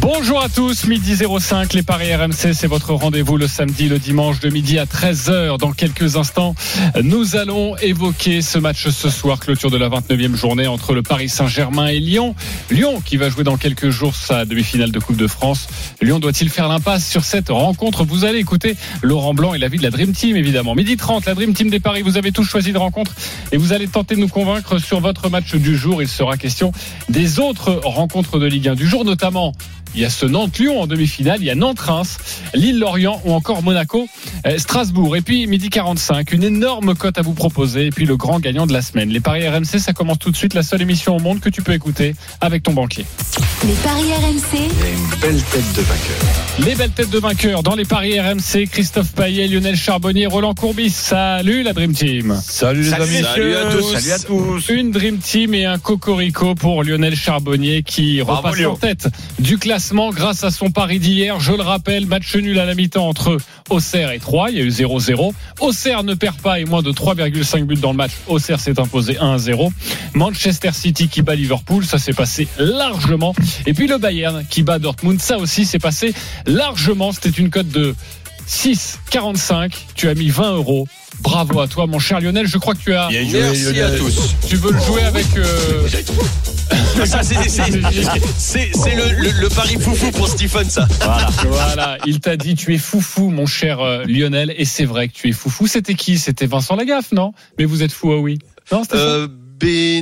Bonjour à tous, midi 05, les Paris RMC, c'est votre rendez-vous le samedi, le dimanche de midi à 13h. Dans quelques instants, nous allons évoquer ce match ce soir, clôture de la 29e journée entre le Paris Saint-Germain et Lyon. Lyon qui va jouer dans quelques jours sa demi-finale de Coupe de France. Lyon doit-il faire l'impasse sur cette rencontre? Vous allez écouter Laurent Blanc et la vie de la Dream Team, évidemment. Midi 30, la Dream Team des Paris, vous avez tous choisi de rencontre et vous allez tenter de nous convaincre sur votre match du jour. Il sera question des autres rencontres de Ligue 1 du jour, notamment il y a ce Nantes-Lyon en demi-finale, il y a Nantes-Reims, Lille-Lorient ou encore Monaco, Strasbourg. Et puis midi 45, une énorme cote à vous proposer et puis le grand gagnant de la semaine. Les paris RMC, ça commence tout de suite, la seule émission au monde que tu peux écouter avec ton banquier. Les paris RMC. une belle tête de vainqueur. Les belles têtes de vainqueurs dans les paris RMC, Christophe Payet, Lionel Charbonnier, Roland Courbis. Salut la Dream Team. Salut les amis. Salut à tous. Salut à tous. Une Dream Team et un Cocorico pour Lionel Charbonnier qui Bravo, repasse Lyon. en tête du classement grâce à son pari d'hier. Je le rappelle, match nul à la mi-temps entre Auxerre et Troyes. Il y a eu 0-0. Auxerre ne perd pas et moins de 3,5 buts dans le match. Auxerre s'est imposé 1-0. Manchester City qui bat Liverpool, ça s'est passé largement. Et puis le Bayern qui bat Dortmund, ça aussi s'est passé largement. C'était une cote de 6,45. Tu as mis 20 euros. Bravo à toi, mon cher Lionel. Je crois que tu as. Merci à tous. Tu veux le jouer avec. euh, Ça, c'est, le, le, le pari foufou pour Stephen, ça. Voilà, il t'a dit tu es foufou, mon cher euh, Lionel, et c'est vrai que tu es foufou. C'était qui? C'était Vincent Lagaffe, non? Mais vous êtes fou, ah oui. Non, c'était Euh,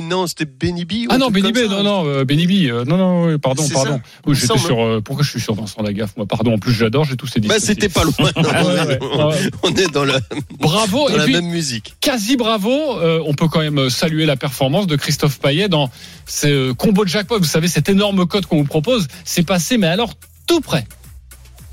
non, c'était Benny B. Ah non, truc Benny B, ça. non, non, euh, Benny B, euh, non, non, pardon, pardon. Oui, j'étais sur. euh, pourquoi je suis sur Vincent Lagaffe, moi? Pardon, en plus j'adore, j'ai tous ces disques. Bah, aussi. c'était pas loin. On est dans, Bravo, la puis même musique. quasi bravo. euh, on peut quand même saluer la performance de Christophe Payet dans ce euh, combo de jackpot. Vous savez, cet énorme code qu'on vous propose, c'est passé, mais alors tout près.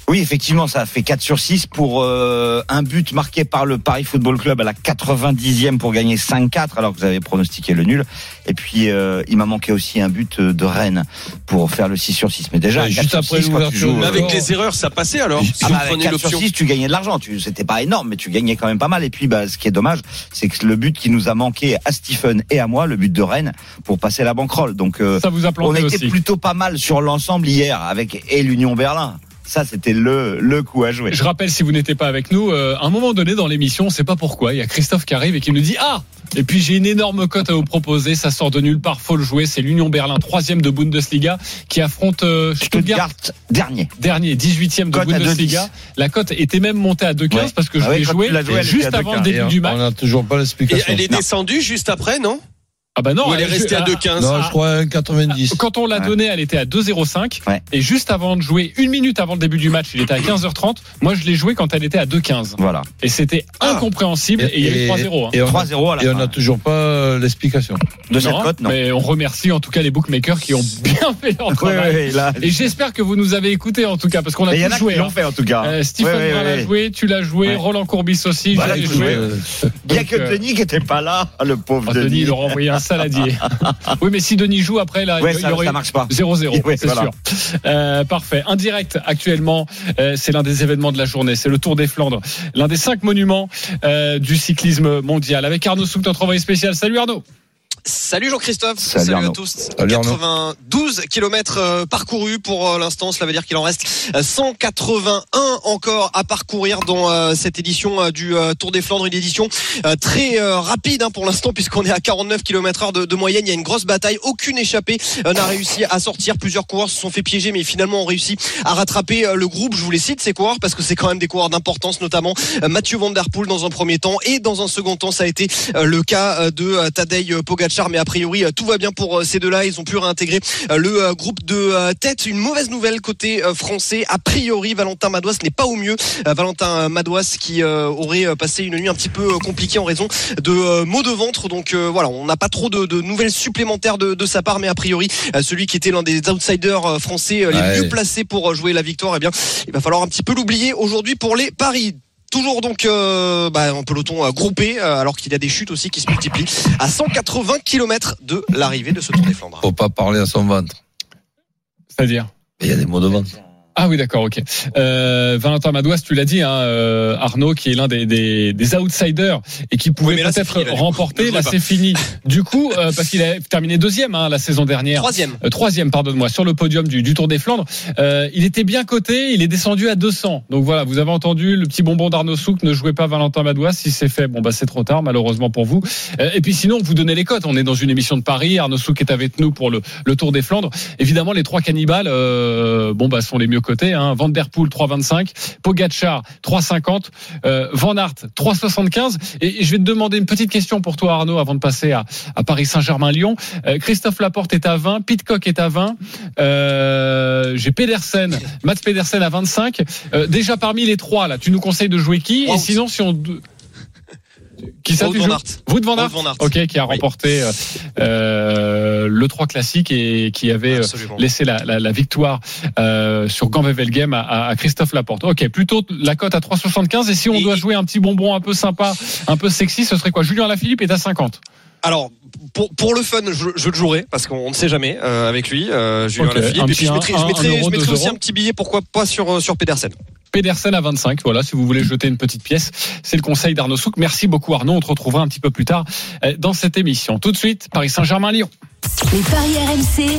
Oui, effectivement, ça a fait 4 sur 6 pour euh, un but marqué par le Paris Football Club à la 90e pour gagner 5-4 alors que vous avez pronostiqué le nul. Et puis euh, il m'a manqué aussi un but de Rennes pour faire le 6 sur 6. Mais déjà, Ouais, 4 juste après 6, quand tu l'ouverture joues, de Mais euh, avec les erreurs, ça passait alors. Si ah bah, avec prenez 4 sur l'option. 6, tu gagnais de l'argent. Tu, c'était pas énorme, mais tu gagnais quand même pas mal. Et puis, bah, ce qui est dommage, c'est que le but qui nous a manqué à Stephen et à moi, le but de Rennes, pour passer la banquerolle. Donc, euh, Ça vous a on était aussi. plutôt pas mal sur l'ensemble hier avec et l'Union Berlin. Ça, c'était le, le coup à jouer. Je rappelle, si vous n'étiez pas avec nous, euh, à un moment donné dans l'émission, on ne sait pas pourquoi, il y a Christophe qui arrive et qui nous dit Ah Et puis j'ai une énorme cote à vous proposer, ça sort de nulle part, faut le jouer. C'est l'Union Berlin, troisième de Bundesliga, qui affronte euh, Stuttgart, Stuttgart, dernier. dernier, 18e de Bundesliga. 2,10. La cote était même montée à 2,15 Ouais. parce que Ah je ouais, l'ai joué juste avant le 2,15. début du on match. n'a toujours pas Et l'explication. elle est Non. descendue juste après, non? Ah bah non, Ou elle est restée à ah, 2,15 Non, je crois 1,90. Quand on l'a Ouais. donné, elle était à 2,05. Ouais. Et juste avant de jouer, une minute avant le début du match, il était à 15h30. Moi, je l'ai joué quand elle était à 2,15. Voilà. Et c'était Ah. incompréhensible. Et, il y a eu 3-0. hein. Et on a- 3-0 à la et on n'a toujours pas euh, l'explication. De cette Non, cote, non. Mais on remercie en tout cas les bookmakers qui ont bien fait leur Oui, travail. oui, oui, là. Et j'espère que vous nous avez écoutés en tout cas, parce qu'on a Mais il y en tous a joué. l'ont hein. fait en tout cas. Euh, Stephen Brun l'a joué, tu l'as joué. Roland Courbis aussi, Voilà, j'ai tout joué. Il n'y a que euh, Denis qui n'était pas là, le pauvre oh, Denis, Denis. il leur a envoyé un saladier. oui, mais si Denis joue après, là, Ouais, il y ça, aurait ça marche pas. 0-0, Ouais, c'est voilà. sûr. Euh, parfait. Un direct actuellement, euh, c'est l'un des événements de la journée. C'est le Tour des Flandres, l'un des cinq monuments euh, du cyclisme mondial. Avec Arnaud Souk, notre envoyé spécial. Salut Arnaud. Salut Jean-Christophe, Salut salut, à tous. Salut Arnaud. 92 km parcourus pour euh, l'instant, cela veut dire qu'il en reste euh, 181 encore à parcourir dans euh, cette édition euh, du euh, Tour des Flandres, une édition euh, très euh, rapide hein, pour l'instant puisqu'on est à 49 km heure de, de moyenne, il y a une grosse bataille, aucune échappée euh, n'a réussi à sortir, plusieurs coureurs se sont fait piéger mais finalement ont réussi à rattraper euh, le groupe, je vous les cite ces coureurs parce que c'est quand même des coureurs d'importance, notamment euh, Mathieu Van Der Poel dans un premier temps. Et dans un second temps ça a été euh, le cas euh, de euh, Tadej Pogacar mais a priori euh, tout va bien pour euh, ces deux-là. Ils ont pu réintégrer euh, le groupe de tête. Une mauvaise nouvelle côté français. A priori Valentin Madouas n'est pas au mieux. Valentin Madouas qui aurait passé une nuit un petit peu compliquée en raison de maux de ventre. Donc voilà on n'a pas trop de, de nouvelles supplémentaires de, de sa part mais a priori celui qui était l'un des outsiders français les Ouais. mieux placés pour jouer la victoire eh bien il va falloir un petit peu l'oublier aujourd'hui pour les paris toujours donc euh, bah, en peloton euh, groupé, euh, alors qu'il y a des chutes aussi qui se multiplient à 180 km de l'arrivée de ce Tour des Flandres. Faut pas parler à son ventre. C'est-à-dire? Il y a des mots de ventre. Ah oui, d'accord, ok. Euh, Valentin Madouas, tu l'as dit, hein, euh, Arnaud, qui est l'un des, des, des outsiders et qui pouvait Oui, peut-être remporter. Là, c'est fini. Du coup, euh, parce qu'il a terminé deuxième hein, la saison dernière. Troisième. Euh, troisième, pardonne-moi, sur le podium du, du Tour des Flandres. Euh, il était bien coté, il est descendu à 200. Donc voilà, vous avez entendu le petit bonbon d'Arnaud Souk, ne jouez pas Valentin Madouas. Si c'est fait, bon bah c'est trop tard, malheureusement pour vous. Euh, et puis sinon, vous donnez les cotes. On est dans une émission de Paris. Arnaud Souk est avec nous pour le, le Tour des Flandres. Évidemment, les trois cannibales, euh, bon bah sont les mieux cotés. Hein. Van der Poel 3,25, Pogacar 3,50, euh, Van Aert 3,75. Et, et je vais te demander une petite question pour toi, Arnaud, avant de passer à, à Paris Saint-Germain-Lyon. Euh, Christophe Laporte est à 20, Pitcock est à 20. Euh, J'ai Pedersen, Mats Pedersen à 25. Euh, déjà parmi les trois, là, tu nous conseilles de jouer qui? Et sinon, si on qui ça tu van joues. Wout van Aert. Van Aert. Ok, qui a remporté euh, euh, le 3 classique et qui avait euh, Absolument. laissé la, la, la victoire euh, sur Gambé-Velgem à, à Christophe Laporte. Ok, plutôt la cote à 3,75 et si on Et- doit jouer un petit bonbon un peu sympa, un peu sexy, ce serait quoi? Julien Lafilippe est à 50. Alors, pour, pour le fun, je, je le jouerai parce qu'on ne sait jamais euh, avec lui, euh, Julien Ok, Lafilippe. Et puis je mettrai, je je aussi euros. un petit billet, pourquoi pas sur, sur Pedersen. Pedersen à 25. Voilà, si vous voulez jeter une petite pièce, c'est le conseil d'Arnaud Souk. Merci beaucoup Arnaud. On te retrouvera un petit peu plus tard euh, dans cette émission. Tout de suite, Paris Saint-Germain-Lyon. Les paris RMC,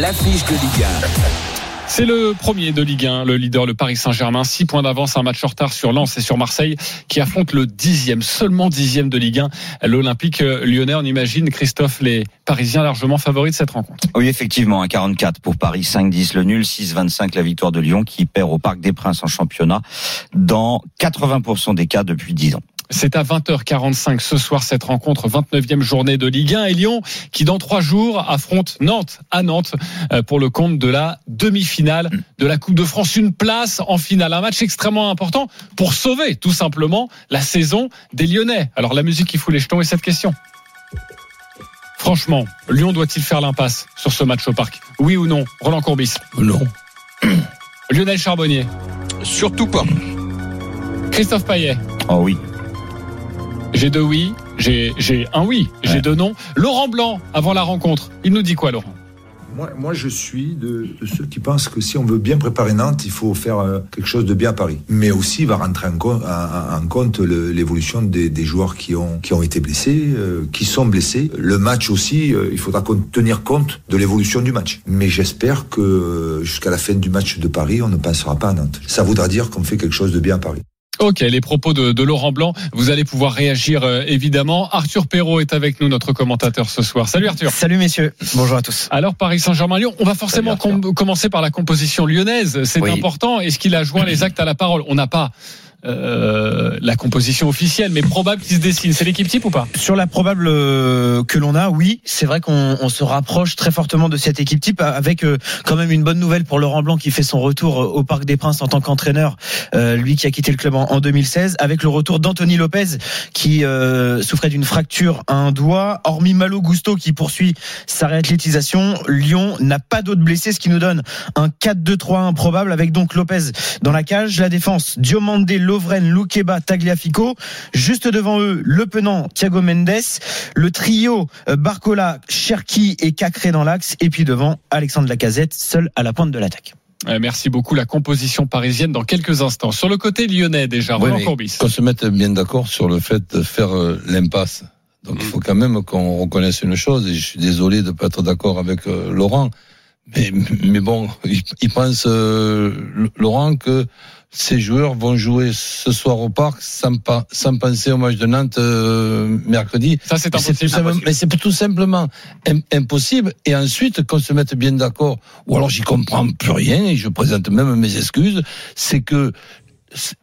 L'affiche de Ligue C'est le premier de Ligue 1, le leader, le Paris Saint-Germain. Six points d'avance, un match en retard sur Lens et sur Marseille, qui affronte le dixième, seulement dixième de Ligue 1, l'Olympique lyonnais. On imagine, Christophe, les Parisiens largement favoris de cette rencontre. Oui, effectivement, un 44 pour Paris, 5-10 le nul, 6-25 la victoire de Lyon qui perd au Parc des Princes en championnat dans 80% des cas depuis 10 ans. C'est à 20h45 ce soir cette rencontre, 29e journée de Ligue 1 et Lyon qui dans trois jours affronte Nantes à Nantes euh, pour le compte de la demi-finale de la Coupe de France. Une place en finale, un match extrêmement important pour sauver tout simplement la saison des Lyonnais. Alors la musique qui fout les jetons est cette question. Franchement, Lyon doit-il faire l'impasse sur ce match au parc? Oui ou non? Roland Courbis Non. Lionel Charbonnier Surtout pas. Christophe Payet Oh oui. J'ai deux oui, j'ai j'ai un oui, j'ai Ouais. deux non. Laurent Blanc, avant la rencontre, il nous dit quoi, Laurent? Moi, moi, je suis de, de ceux qui pensent que si on veut bien préparer Nantes, il faut faire euh, quelque chose de bien à Paris. Mais aussi, il va rentrer en, co- en- en compte l'évolution des, des joueurs qui ont, qui ont été blessés, euh, qui sont blessés. Le match aussi, euh, il faudra tenir compte de l'évolution du match. Mais j'espère que jusqu'à la fin du match de Paris, on ne passera pas à Nantes. Ça voudra dire qu'on fait quelque chose de bien à Paris. Ok, les propos de, de Laurent Blanc, vous allez pouvoir réagir euh, évidemment. Arthur Perrault est avec nous, notre commentateur ce soir. Salut Arthur. Salut messieurs, bonjour à tous. Alors Paris Saint-Germain-Lyon, on va forcément com- commencer par la composition lyonnaise. C'est Oui. important. Est-ce qu'il a joint les actes à la parole? On n'a pas la composition officielle, mais probable qu'il se dessine. C'est l'équipe type ou pas? Sur la probable euh, que l'on a, oui, c'est vrai qu'on on se rapproche très fortement de cette équipe type avec euh, quand même une bonne nouvelle pour Laurent Blanc qui fait son retour euh, au Parc des Princes en tant qu'entraîneur, euh, lui qui a quitté le club en, en 2016, avec le retour d'Anthony Lopez qui euh, souffrait d'une fracture à un doigt. Hormis Malo Gusto qui poursuit sa réathlétisation, Lyon n'a pas d'autres blessés, ce qui nous donne un 4-2-3-1 probable avec donc Lopez dans la cage, la défense, Diomande, Lovren, Loukeba, Tagliafico, juste devant eux, Le Penant, Thiago Mendes, le trio euh, Barcola, Cherki et Cacré dans l'axe, et puis devant Alexandre Lacazette, seul à la pointe de l'attaque. Euh, Merci beaucoup. La composition parisienne dans quelques instants. Sur le côté lyonnais déjà, Oui, Roland Courbis. Qu'on se mette bien d'accord sur le fait de faire euh, l'impasse. Donc il faut quand même qu'on reconnaisse une chose, et je suis désolé de ne pas être d'accord avec euh, Laurent, mais, mais bon, il, il pense, euh, Laurent, que ces joueurs vont jouer ce soir au parc sans, pas, sans penser au match de Nantes euh, mercredi. Ça, c'est Mais c'est tout impossible. simplement- mais c'est tout simplement im- impossible. Et ensuite, qu'on se mette bien d'accord, ou alors j'y comprends plus rien, et je présente même mes excuses, c'est que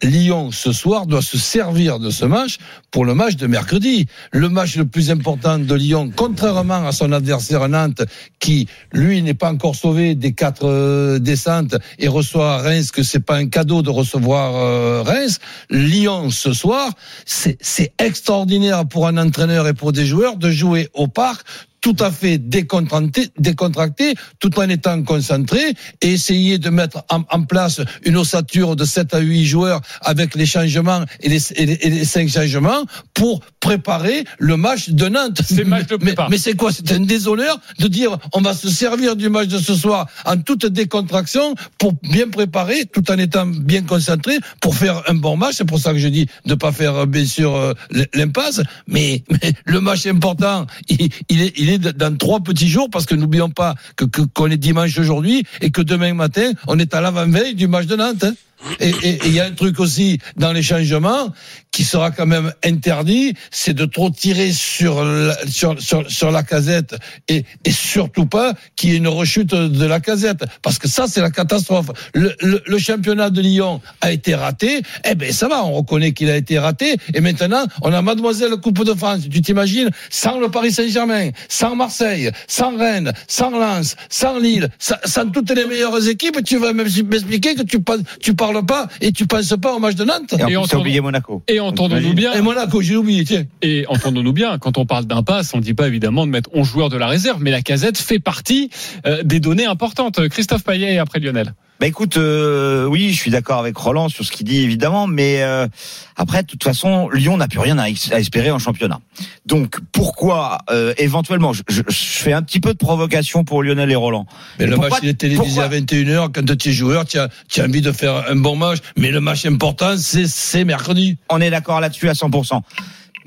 Lyon ce soir doit se servir de ce match pour le match de mercredi. Le match le plus important de Lyon, contrairement à son adversaire Nantes, qui lui n'est pas encore sauvé des quatre euh, descentes et reçoit Reims, que c'est pas un cadeau de recevoir euh, Reims. Lyon ce soir, c'est c'est extraordinaire pour un entraîneur et pour des joueurs de jouer au parc tout à fait décontracté, décontracté, tout en étant concentré, et essayer de mettre en, en place une ossature de 7 à 8 joueurs avec les changements et les, et les, et les 5 changements pour préparer le match de Nantes. Match de mais, c'est quoi? C'est un déshonneur de dire on va se servir du match de ce soir en toute décontraction pour bien préparer, tout en étant bien concentré, pour faire un bon match. C'est pour ça que je dis de pas faire euh, bien sûr euh, l'impasse. Mais, mais le match important, il, il est, il est dans trois petits jours parce que n'oublions pas que qu'on est dimanche aujourd'hui et que demain matin on est à l'avant-veille du match de Nantes. hein. Et il y a un truc aussi dans les changements qui sera quand même interdit, c'est de trop tirer sur la, sur, sur, sur la casette et, et surtout pas qu'il y ait une rechute de la casette. Parce que ça, c'est la catastrophe. Le, le, le championnat de Lyon a été raté. Eh ben, ça va, on reconnaît qu'il a été raté. Et maintenant, on a Mademoiselle Coupe de France. Tu t'imagines, sans le Paris Saint-Germain, sans Marseille, sans Rennes, sans Lens, sans Lille, sans, sans toutes les meilleures équipes, tu vas m'expliquer que tu, tu parles pas et tu penses pas au match de Nantes. Et en Et on oublié Monaco. Et entendons-nous bien. Et Monaco, j'ai oublié, tiens. Et entendons-nous bien, quand on parle d'impasse, on ne dit pas évidemment de mettre 11 joueurs de la réserve, mais la casette fait partie euh, des données importantes. Christophe Payet et après Lionel. Bah écoute, euh, oui, je suis d'accord avec Roland sur ce qu'il dit évidemment, mais euh, après, de toute façon, Lyon n'a plus rien à, espérer en championnat. Donc pourquoi euh, éventuellement, je, je- je fais un petit peu de provocation pour Lionel et Roland. Mais le pourquoi- match, il est télévisé à 21h. Quand tu es joueur, tu as, tu as envie de faire un bon match. Mais le match important, c'est, mercredi. On est d'accord là-dessus à 100%.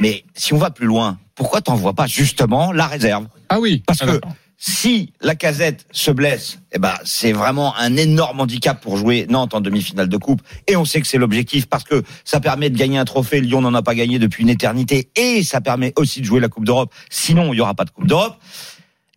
Mais si on va plus loin, pourquoi t'envoies pas justement la réserve? Ah oui. Parce que. Si la casette se blesse, eh ben, c'est vraiment un énorme handicap pour jouer Nantes en demi-finale de coupe. Et on sait que c'est l'objectif parce que ça permet de gagner un trophée. Lyon n'en a pas gagné depuis une éternité et ça permet aussi de jouer la Coupe d'Europe. Sinon, il n'y aura pas de Coupe d'Europe.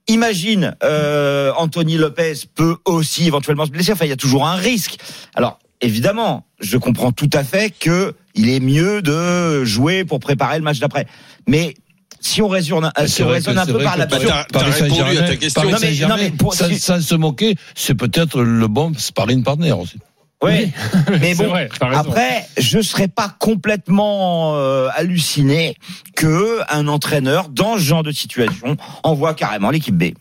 Imagine, euh, Anthony Lopez peut aussi éventuellement se blesser. Enfin, il y a toujours un risque. Alors, évidemment, je comprends tout à fait que il est mieux de jouer pour préparer le match d'après. Mais si on raisonne, si on raisonne un peu par l'absurde, Paris- T'as- répondu à ta question. Paris Non, mais- Saint-Germain, non, mais pour- sans, se moquer, c'est peut-être le bon sparring partner aussi. Oui, mais bon. vrai. Après, je serais pas complètement euh, halluciné que un entraîneur dans ce genre de situation envoie carrément l'équipe B.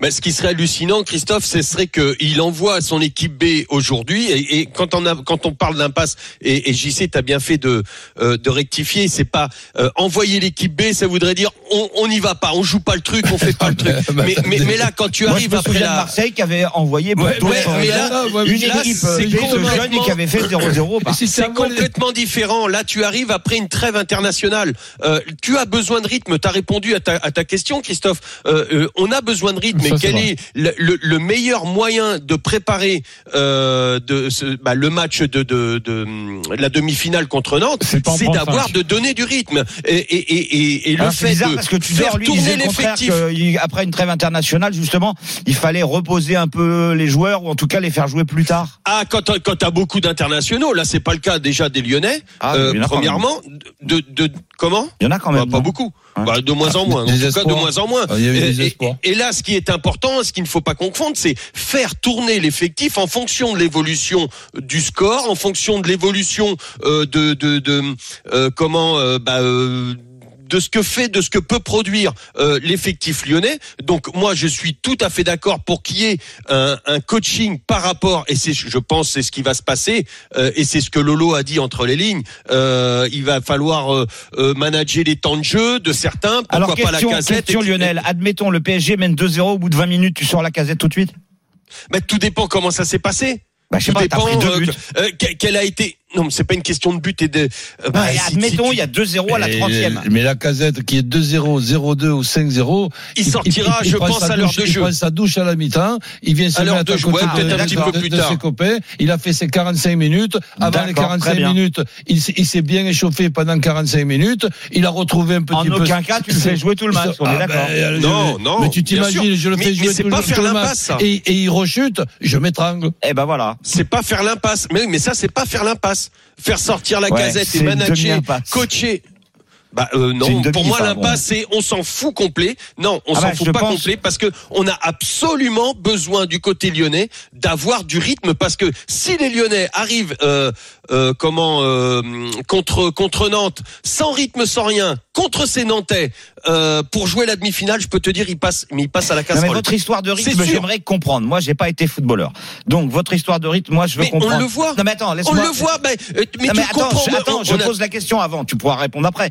Bah, ce qui serait hallucinant, Christophe, ce serait qu'il envoie son équipe B aujourd'hui. Et, et quand on a, quand on parle d'impasse, et, et JC, t'as bien fait de euh, de rectifier. C'est pas euh, envoyer l'équipe B, ça voudrait dire on on n'y va pas, on joue pas le truc, on fait pas le truc. Mais, mais, mais là, quand tu Moi, je arrives me après de la Marseille qui avait envoyé Ouais, ouais, mais là, une mais équipe c'est euh, complètement- jeunes et qui avait fait 0-0. bah. C'est complètement différent. Là, tu arrives après une trêve internationale. Euh, tu as besoin de rythme. Tu as répondu à ta, à ta question, Christophe. Euh, euh, on a besoin de rythme. Ça, Et c'est quel est le, le- le meilleur moyen de préparer euh, de ce, bah, le match de, de, de, de la demi-finale contre Nantes C'est d'avoir, de donner du rythme. Et, et, et, et, et le fait bizarre de parce que tu faire lui, tourner l'effectif. après une trêve internationale, justement, il fallait reposer un peu les joueurs ou en tout cas les faire jouer plus tard. Ah, quand t'as- quand t'as beaucoup d'internationaux, là c'est pas le cas déjà des Lyonnais. Ah, Euh, premièrement, de, de, comment? Il y en a quand Bah, même. Pas beaucoup. Ouais. Bah, de moins en moins. En des tout cas, de moins en moins. Ah, Et- là, ce qui est important, ce qu'il ne faut pas confondre, c'est faire tourner l'effectif en fonction de l'évolution du score, en fonction de l'évolution euh, de, de, de euh, comment, euh, bah, euh, de ce que fait, de ce que peut produire euh, l'effectif lyonnais. Donc moi, je suis tout à fait d'accord pour qu'il y ait un, un coaching par rapport, et c'est, je pense, c'est ce qui va se passer, euh, et c'est ce que Lolo a dit entre les lignes. Euh, il va falloir manager les temps de jeu de certains. Pourquoi Alors, pas question, la casette question et puis- Lionel. Admettons, le PSG mène 2-0 au bout de 20 minutes, tu sors la casette tout de suite? Mais tout dépend comment ça s'est passé. Bah, je sais Tout pas, t'as pris deux buts. que- quelle a été Non, mais c'est pas une question de but et de. euh, bah, Ouais, si- admettons, il y a 2-0 à la Et- 30e. Mais la casette qui est 2-0, 0-2 ou 5-0. Il sortira, je pense, à l'heure de Il jeu. prend sa douche à la mi-temps. Il vient se À l'heure mettre de à jeu, côté ouais, peut-être de, un petit de- peu de- plus de tard. ses copains. Il a fait ses 45 minutes. Avant D'accord, les très 45 bien. minutes, il, s'est- il s'est bien échauffé pendant 45 minutes. Il a retrouvé un petit En peu. aucun cas, tu le fais jouer tout le match, on est Ah, d'accord. ben, je- Non, non, Mais tu t'imagines, je le Mais- fais mais jouer c'est tout, pas le- faire tout le l'impasse, match. ça. Et, et il rechute, je m'étrangle. Eh ben voilà. C'est pas faire l'impasse. Mais mais ça, c'est pas faire l'impasse. Faire sortir la Ouais, c'est et manager, coacher. Bah euh, non, pour moi l'impasse c'est on s'en fout complet. Non, on Ah s'en bah, fout pas pense- complet parce que on a absolument besoin du côté lyonnais d'avoir du rythme parce que si les Lyonnais arrivent euh, euh, comment euh, contre contre Nantes sans rythme sans rien contre ces Nantais euh, pour jouer la demi-finale, je peux te dire ils passent mais ils passent à la Non, mais casserole. votre histoire de C'est rythme, j'aimerais comprendre. Moi, j'ai pas été footballeur. Donc, votre histoire de rythme, moi, je veux mais on comprendre. le voit. Non, mais attends, On laisse-moi. le voit, ben, euh, mais Non, tu mais attends, comprends. attends, on- je on a- pose la question avant. Tu pourras répondre après.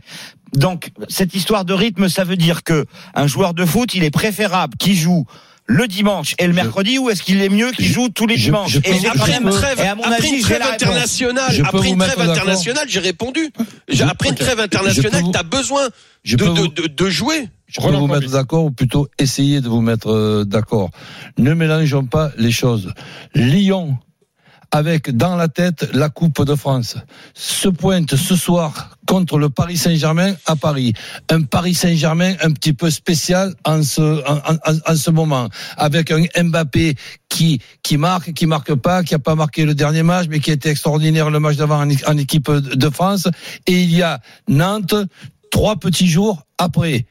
Donc, cette histoire de rythme, ça veut dire que un joueur de foot, il est préférable qu'il joue le dimanche et le mercredi, ou est-ce qu'il est mieux qu'il joue tous les je- dimanches je Et Après une trêve, et à mon après avis, une j'ai trêve la réponse. internationale, après une trêve internationale, j'ai répondu. Après une trêve internationale, t'as besoin de, de, vous- de, de jouer. Je peux vous mettre d'accord, ou plutôt essayer de vous mettre euh, d'accord. Ne mélangeons pas les choses. Lyon, avec dans la tête la Coupe de France, se pointe ce soir contre le Paris Saint-Germain à Paris. Un Paris Saint-Germain un petit peu spécial en ce, en, ce moment, avec un Mbappé qui, qui marque, qui marque pas, qui a pas marqué le dernier match, mais qui était extraordinaire le match d'avant en, en équipe de France. Et il y a Nantes, trois petits jours après.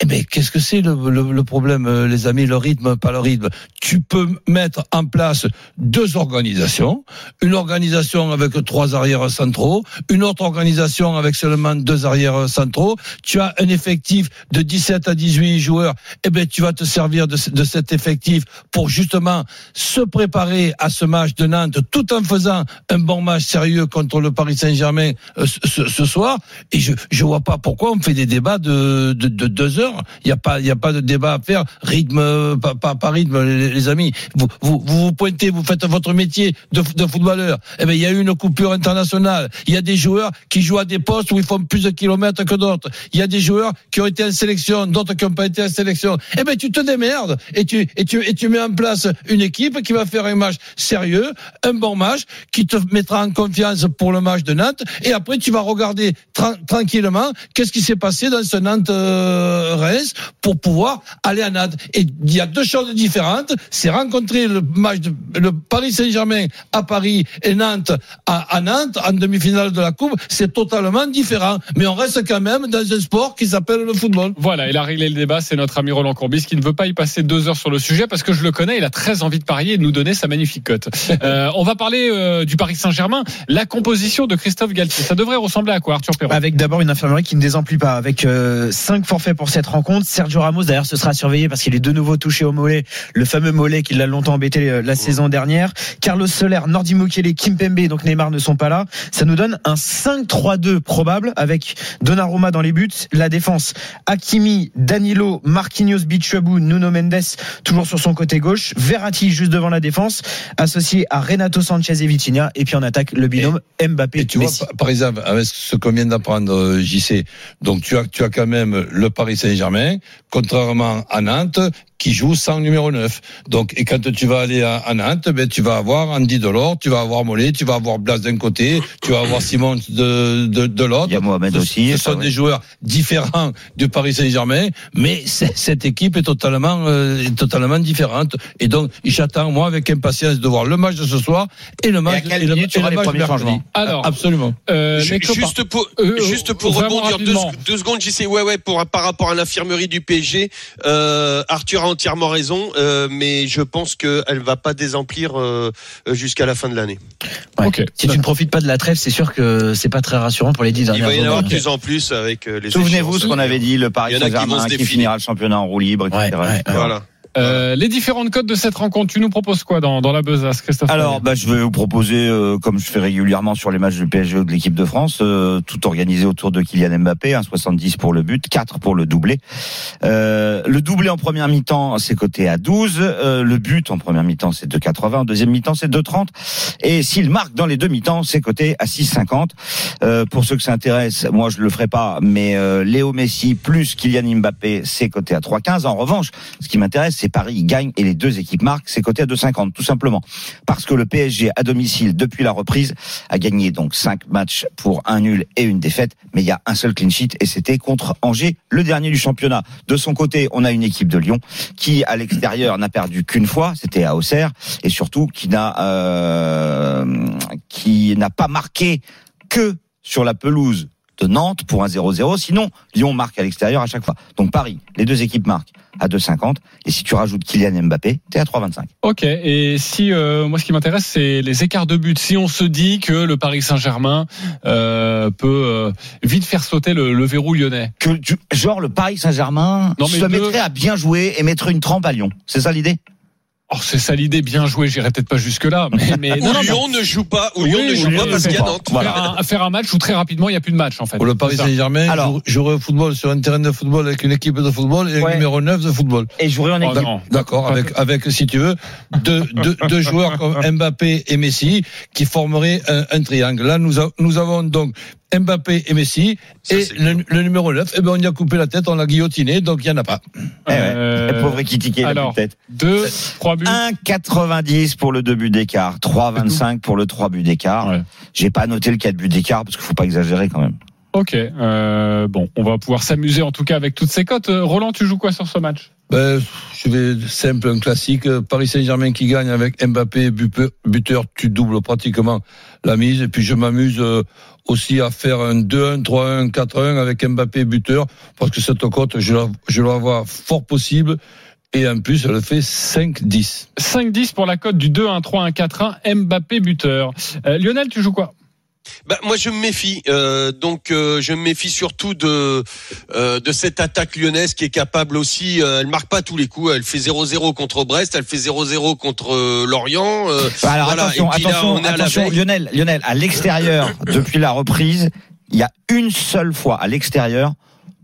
Eh ben, qu'est-ce que c'est le, le- le problème, euh, les amis, le rythme, pas le rythme Tu peux mettre en place deux organisations, une organisation avec trois arrières centraux, une autre organisation avec seulement deux arrières centraux. Tu as un effectif de 17 à 18 joueurs. Eh ben, tu vas te servir de, de cet effectif pour justement se préparer à ce match de Nantes, tout en faisant un bon match sérieux contre le Paris Saint-Germain euh, ce, ce- soir. Et je je vois pas pourquoi on fait des débats de, de, de deux heures. Il y a pas il y a pas de débat à faire. Rythme euh, pas, pas, pas rythme les, amis. Vous, vous vous vous pointez, vous faites votre métier de, de footballeur. Eh ben il y a eu une coupure internationale. Il y a des joueurs qui jouent à des postes où ils font plus de kilomètres que d'autres. Il y a des joueurs qui ont été en sélection, d'autres qui n'ont pas été en sélection. Eh ben tu te démerdes et tu et tu et tu mets en place une équipe qui va faire un match sérieux, un bon match qui te mettra en confiance pour le match de Nantes et après tu vas regarder tra- tranquillement qu'est-ce qui s'est passé dans ce Nantes euh, Reims pour pouvoir aller à Nantes. Et il y a deux choses différentes, c'est rencontrer le match de le Paris Saint-Germain à Paris et Nantes à, à Nantes en demi-finale de la Coupe, c'est totalement différent, mais on reste quand même dans un sport qui s'appelle le football. Voilà, il a réglé le débat. C'est notre ami Roland Courbis qui ne veut pas y passer deux heures sur le sujet parce que je le connais. Il a très envie de parier et de nous donner sa magnifique cote. Euh, on va parler euh, du Paris Saint-Germain. La composition de Christophe Galtier, ça devrait ressembler à quoi, Arthur Perrault? Avec d'abord une infirmerie qui ne désemplit pas, avec euh, cinq forfaits pour cette rencontre. Sergio Ramos d'ailleurs ce sera surveillé parce qu'il est de nouveau touché au mollet, le fameux mollet qui l'a longtemps embêté euh, la saison dernière. Carlos Soler, Nordi Mukele, Kimpembe, donc Neymar ne sont pas là. Ça nous donne un 5-3-2 probable avec Donnarumma dans les buts, la défense Hakimi, Danilo, Marquinhos, Bichabou, Nuno Mendes toujours sur son côté gauche, Verratti juste devant la défense, associé à Renato Sanchez et Vitinha, et puis en attaque le binôme Mbappé. Et tu vois, Messi. par- par exemple, avec ce qu'on vient d'apprendre, euh, JC, donc tu as, tu as quand même le Paris Saint-Germain, contrairement à Nantes, qui joue sans numéro 9. Donc, et quand tu vas aller à, à Nantes, ben, tu vas avoir Andy Delors, tu vas avoir Mollet, tu vas avoir Blas d'un côté, tu vas avoir Simon de, de, de l'autre. Il y a Mohamed Ce- aussi, Ce ça, sont ouais. des joueurs différents du Paris Saint-Germain, mais cette équipe est totalement, euh, est totalement différente. Et donc, j'attends, moi, avec impatience de voir le match de ce soir et le match, à quelle et le, et le les match premiers mercredi. changements? Alors, Absolument. euh, copains. Juste pour, Euh, juste pour rebondir deux, deux secondes, JC, ouais, ouais, pour, par rapport à l'infirmerie du PSG, euh, Arthur a entièrement raison, euh, mais je pense qu'elle va pas désemplir euh, jusqu'à la fin de l'année. Ouais. Si tu ne profites pas de la trêve, c'est sûr que c'est pas très rassurant pour les dix Il dernières va y en avoir de plus en plus avec les Souvenez-vous ce qu'on avait dit, le Paris Il qui Saint-Germain qui, défiler. finira le championnat en roue libre, etc. Ouais, ouais, ouais. Voilà. Euh, les différentes codes de cette rencontre, tu nous proposes quoi dans, dans la besace, Christophe Alors, bah, je vais vous proposer, euh, comme je fais régulièrement sur les matchs du PSG ou de l'équipe de France, euh, tout organisé autour de Kylian Mbappé, 1,70 pour le but, 4 pour le doublé. Euh, le doublé en première mi-temps, c'est coté à 12. Euh, le but en première mi-temps, c'est 2,80. En deuxième mi-temps, c'est 2,30. Et s'il marque dans les deux mi-temps, c'est coté à 6,50. Euh, pour ceux que ça intéresse, moi je le ferai pas, mais euh, Léo Messi plus Kylian Mbappé, c'est coté à 3,15. En revanche, ce qui m'intéresse, c'est Paris gagne et les deux équipes marquent, c'est coté à 2,50, tout simplement. Parce que le PSG à domicile, depuis la reprise, a gagné donc 5 matchs pour un nul et une défaite, mais il y a un seul clean sheet et c'était contre Angers, le dernier du championnat. De son côté, on a une équipe de Lyon qui, à l'extérieur, n'a perdu qu'une fois, c'était à Auxerre, et surtout qui n'a euh, qui n'a pas marqué que sur la pelouse de Nantes pour un 0-0. Sinon, Lyon marque à l'extérieur à chaque fois. Donc Paris, les deux équipes marquent à 2,50. Et si tu rajoutes Kylian Mbappé, t'es à 3,25. Ok. Et si euh, moi, ce qui m'intéresse, c'est les écarts de but. Si on se dit que le Paris Saint-Germain euh, peut euh, vite faire sauter le, le verrou lyonnais. Que tu- genre le Paris Saint-Germain Non, se deux- mettrait à bien jouer et mettrait une trempe à Lyon. C'est ça l'idée? Oh, c'est ça l'idée, bien joué. J'irai peut-être pas jusque là, mais, mais Où non, non, Lyon ne joue pas, Oui, Lyon ne joue pas parce qu'il y a. Nantes. Voilà. faire, un, faire un match où très rapidement il n'y a plus de match en fait. Pour le Paris. Saint-Germain, Alors- je jouerai au football sur un terrain de football avec une équipe de football et Ouais. un numéro 9 de football. Et jouer en équipe. D'accord, avec, avec, si tu veux, deux, deux, deux joueurs comme Mbappé et Messi qui formeraient un, un triangle. Là, nous, a- nous avons donc Mbappé et Messi Ça, et le, le numéro 9, eh ben, on y a coupé la tête, on l'a guillotiné, donc il n'y en a pas. Eh ouais. Euh, pauvre Ekitike, il a alors, plus de tête. Deux, trois buts. 1,90 pour le 2 buts d'écart, 3,25 pour le 3 buts d'écart. Ouais. J'ai pas noté le 4 buts d'écart parce qu'il faut pas exagérer quand même. Ok. Euh, bon, on va pouvoir s'amuser en tout cas avec toutes ces cotes. Euh, Roland, tu joues quoi sur ce match? Ben, je vais simple, un classique. Paris Saint-Germain qui gagne avec Mbappé buteur, tu doubles pratiquement la mise. Et puis je m'amuse euh, aussi à faire un 2-1, 3-1, 4-1 avec Mbappé buteur, parce que cette cote, je la, la vois fort possible. Et en plus, elle fait 5-10. 5-10 pour la cote du 2-1-3-1-4-1, Mbappé buteur. Euh, Lionel, tu joues quoi? Bah, moi, je me méfie. Euh, donc, euh, je me méfie surtout de euh, de cette attaque lyonnaise qui est capable aussi. Euh, elle marque pas tous les coups. Elle fait 0-0 contre Brest. Elle fait 0-0 contre euh, Lorient. euh, Alors voilà. attention, puis là, attention, on est à la attention. Lionel, Lionel, à l'extérieur, depuis la reprise, il y a une seule fois à l'extérieur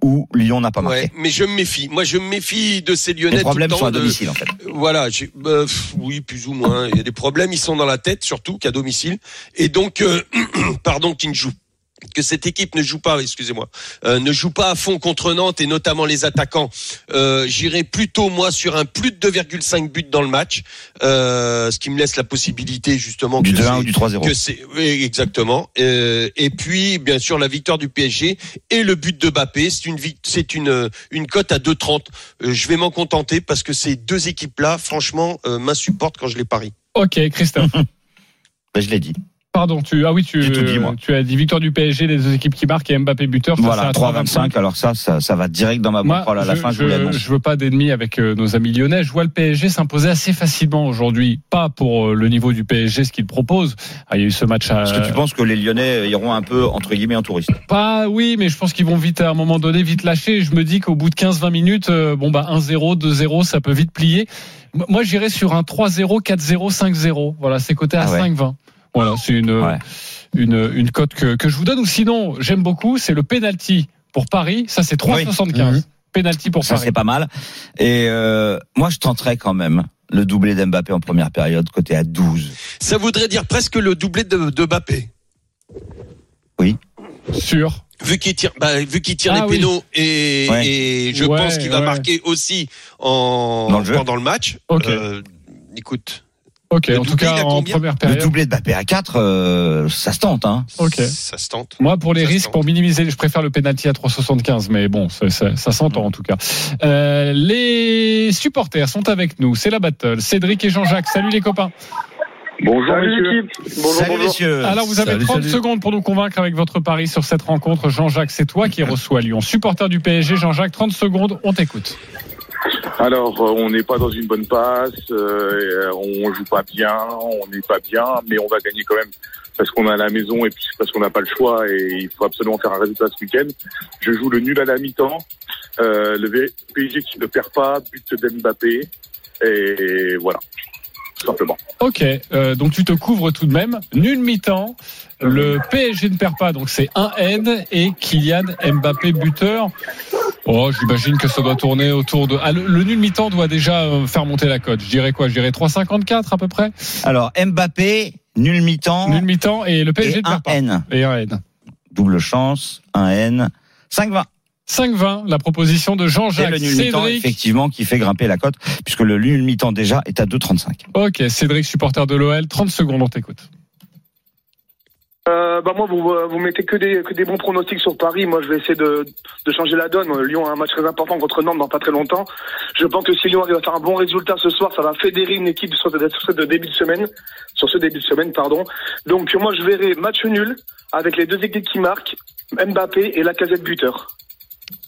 où Lyon n'a pas marqué. Ouais, mais je me méfie. Moi, je me méfie de ces Lyonnais Les tout le problèmes temps. sont à de- domicile en fait. Voilà, j'ai- pff, oui, plus ou moins. Il y a des problèmes, ils sont dans la tête surtout qu'à domicile, et donc, euh, pardon, qui ne joue que cette équipe ne joue pas, excusez-moi, euh, ne joue pas à fond contre Nantes et notamment les attaquants. Euh, J'irai plutôt moi sur un plus de 2,5 buts dans le match, euh, ce qui me laisse la possibilité justement Du que 2-1 c'est- ou du 3-0. que c'est oui, exactement. Euh, et puis bien sûr la victoire du PSG et le but de Mbappé, c'est une vic- c'est une une cote à 2,30. Euh, je vais m'en contenter parce que ces deux équipes là, franchement, euh, m'insupportent quand je les parie. Ok, Christophe. Ben, je l'ai dit. Pardon, tu ah oui, tu, tout dit, moi. tu as dit victoire du PSG, les deux équipes qui marquent et Mbappé buteur. Voilà, c'est à 3,25. Alors ça, ça, ça va direct dans ma banquerolle à la fin. Je, je, je veux pas d'ennemis avec euh, nos amis lyonnais. Je vois le PSG s'imposer assez facilement aujourd'hui. Pas pour euh, le niveau du PSG, ce qu'il propose. Ah, il y a eu ce match à. Est-ce que tu penses que les Lyonnais iront un peu entre guillemets en touriste Pas, oui, mais je pense qu'ils vont vite, à un moment donné, vite lâcher. Je me dis qu'au bout de 15-20 minutes, euh, bon, bah, 1-0, 2-0, ça peut vite plier. Moi, j'irais sur un 3-0, 4-0, 5-0. Voilà, c'est coté à Ah ouais. 5-20. Voilà, c'est une, Ouais. une, une cote que, que je vous donne. Ou sinon, j'aime beaucoup, c'est le penalty pour Paris. Ça, c'est 3,75. Mhm. Penalty pour Ça Paris. c'est pas mal. Et euh, moi, je tenterais quand même le doublé d'Mbappé en première période, côté à 12. Ça voudrait dire presque le doublé de, de Mbappé. Sûr. Vu qu'il tire, bah, vu qu'il tire Ah les oui. pénaux et, Ouais. et je Ouais, pense qu'il va ouais. marquer aussi en Dans le pendant le match. Ok. Euh, écoute, Ok, Le en tout cas, en première Le période. doublé de Mbappé à 4, euh, ça se tente. Hein. Ok. ça se tente. Moi, pour les Ça risques, pour minimiser, je préfère le penalty à 3,75, mais bon, ça, ça, ça s'entend en tout cas. Euh, les supporters sont avec nous. C'est la battle. Cédric et Jean-Jacques. Salut les copains. Bonjour messieurs. Bonjour, Salut bonjour. messieurs. Alors, vous avez Salut, 30 salut. secondes pour nous convaincre avec votre pari sur cette rencontre. Jean-Jacques, c'est toi qui reçois Lyon. Supporter du PSG, Jean-Jacques, 30 secondes, on t'écoute. Alors, euh, on n'est pas dans une bonne passe, euh, on joue pas bien, on n'est pas bien, mais on va gagner quand même parce qu'on à la maison et puis parce qu'on n'a pas le choix et il faut absolument faire un résultat ce week-end. Je joue le nul à la mi-temps, euh, le PSG qui ne perd pas, but d'Mbappé. Et voilà, tout simplement. Ok, euh, donc tu te couvres tout de même. Nul mi-temps. Le PSG ne perd pas, donc c'est un N et Kylian Mbappé buteur. Oh, j'imagine que ça doit tourner autour de. Ah, le, le nul mi-temps doit déjà euh, faire monter la cote. Je dirais quoi? Je dirais 3,54 à peu près? Alors Mbappé, nul mi-temps Nul mi-temps et le PSG et ne perd pas. N. Et un N. Double chance, un N. 5-20. 5,20, la proposition de C'est Jean-Jacques. le nul mi-temps, Cédric. effectivement, qui fait grimper la cote, puisque le nul mi-temps déjà est à 2,35. Ok, Cédric, supporter de l'OL. 30 secondes, on t'écoute. Euh, bah moi, vous vous mettez que des que des bons pronostics sur Paris. Moi, je vais essayer de, de changer la donne. Lyon a un match très important contre Nantes dans pas très longtemps. Je pense que si Lyon arrive à faire un bon résultat ce soir, ça va fédérer une équipe sur ce, sur ce début de semaine, sur ce début de semaine, pardon. Donc moi, je verrai match nul avec les deux équipes qui marquent, Mbappé et la casette buteur.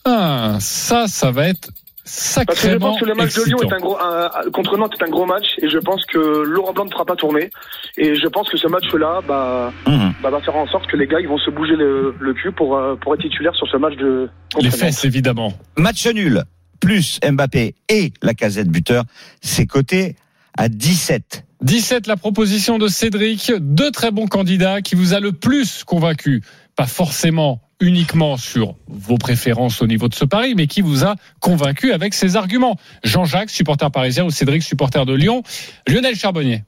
Ah, ça, ça va être Parce que je pense que le match de Lyon est un gros, un- contre Nantes est un gros match et je pense que Laurent Blanc ne fera pas tourner. Et je pense que ce match-là, bah, Mhm. bah, va faire en sorte que les gars, ils vont se bouger le, le cul pour, euh, pour être titulaires sur ce match de contre Les Nantes. fesses, évidemment. Match nul, plus Mbappé et la casette buteur, c'est coté à 17. 17, la proposition de Cédric, deux très bons candidats qui vous a le plus convaincu. Pas forcément uniquement sur vos préférences au niveau de ce pari, mais qui vous a convaincu avec ses arguments. Jean-Jacques, supporter parisien, ou Cédric, supporter de Lyon. Lionel Charbonnier.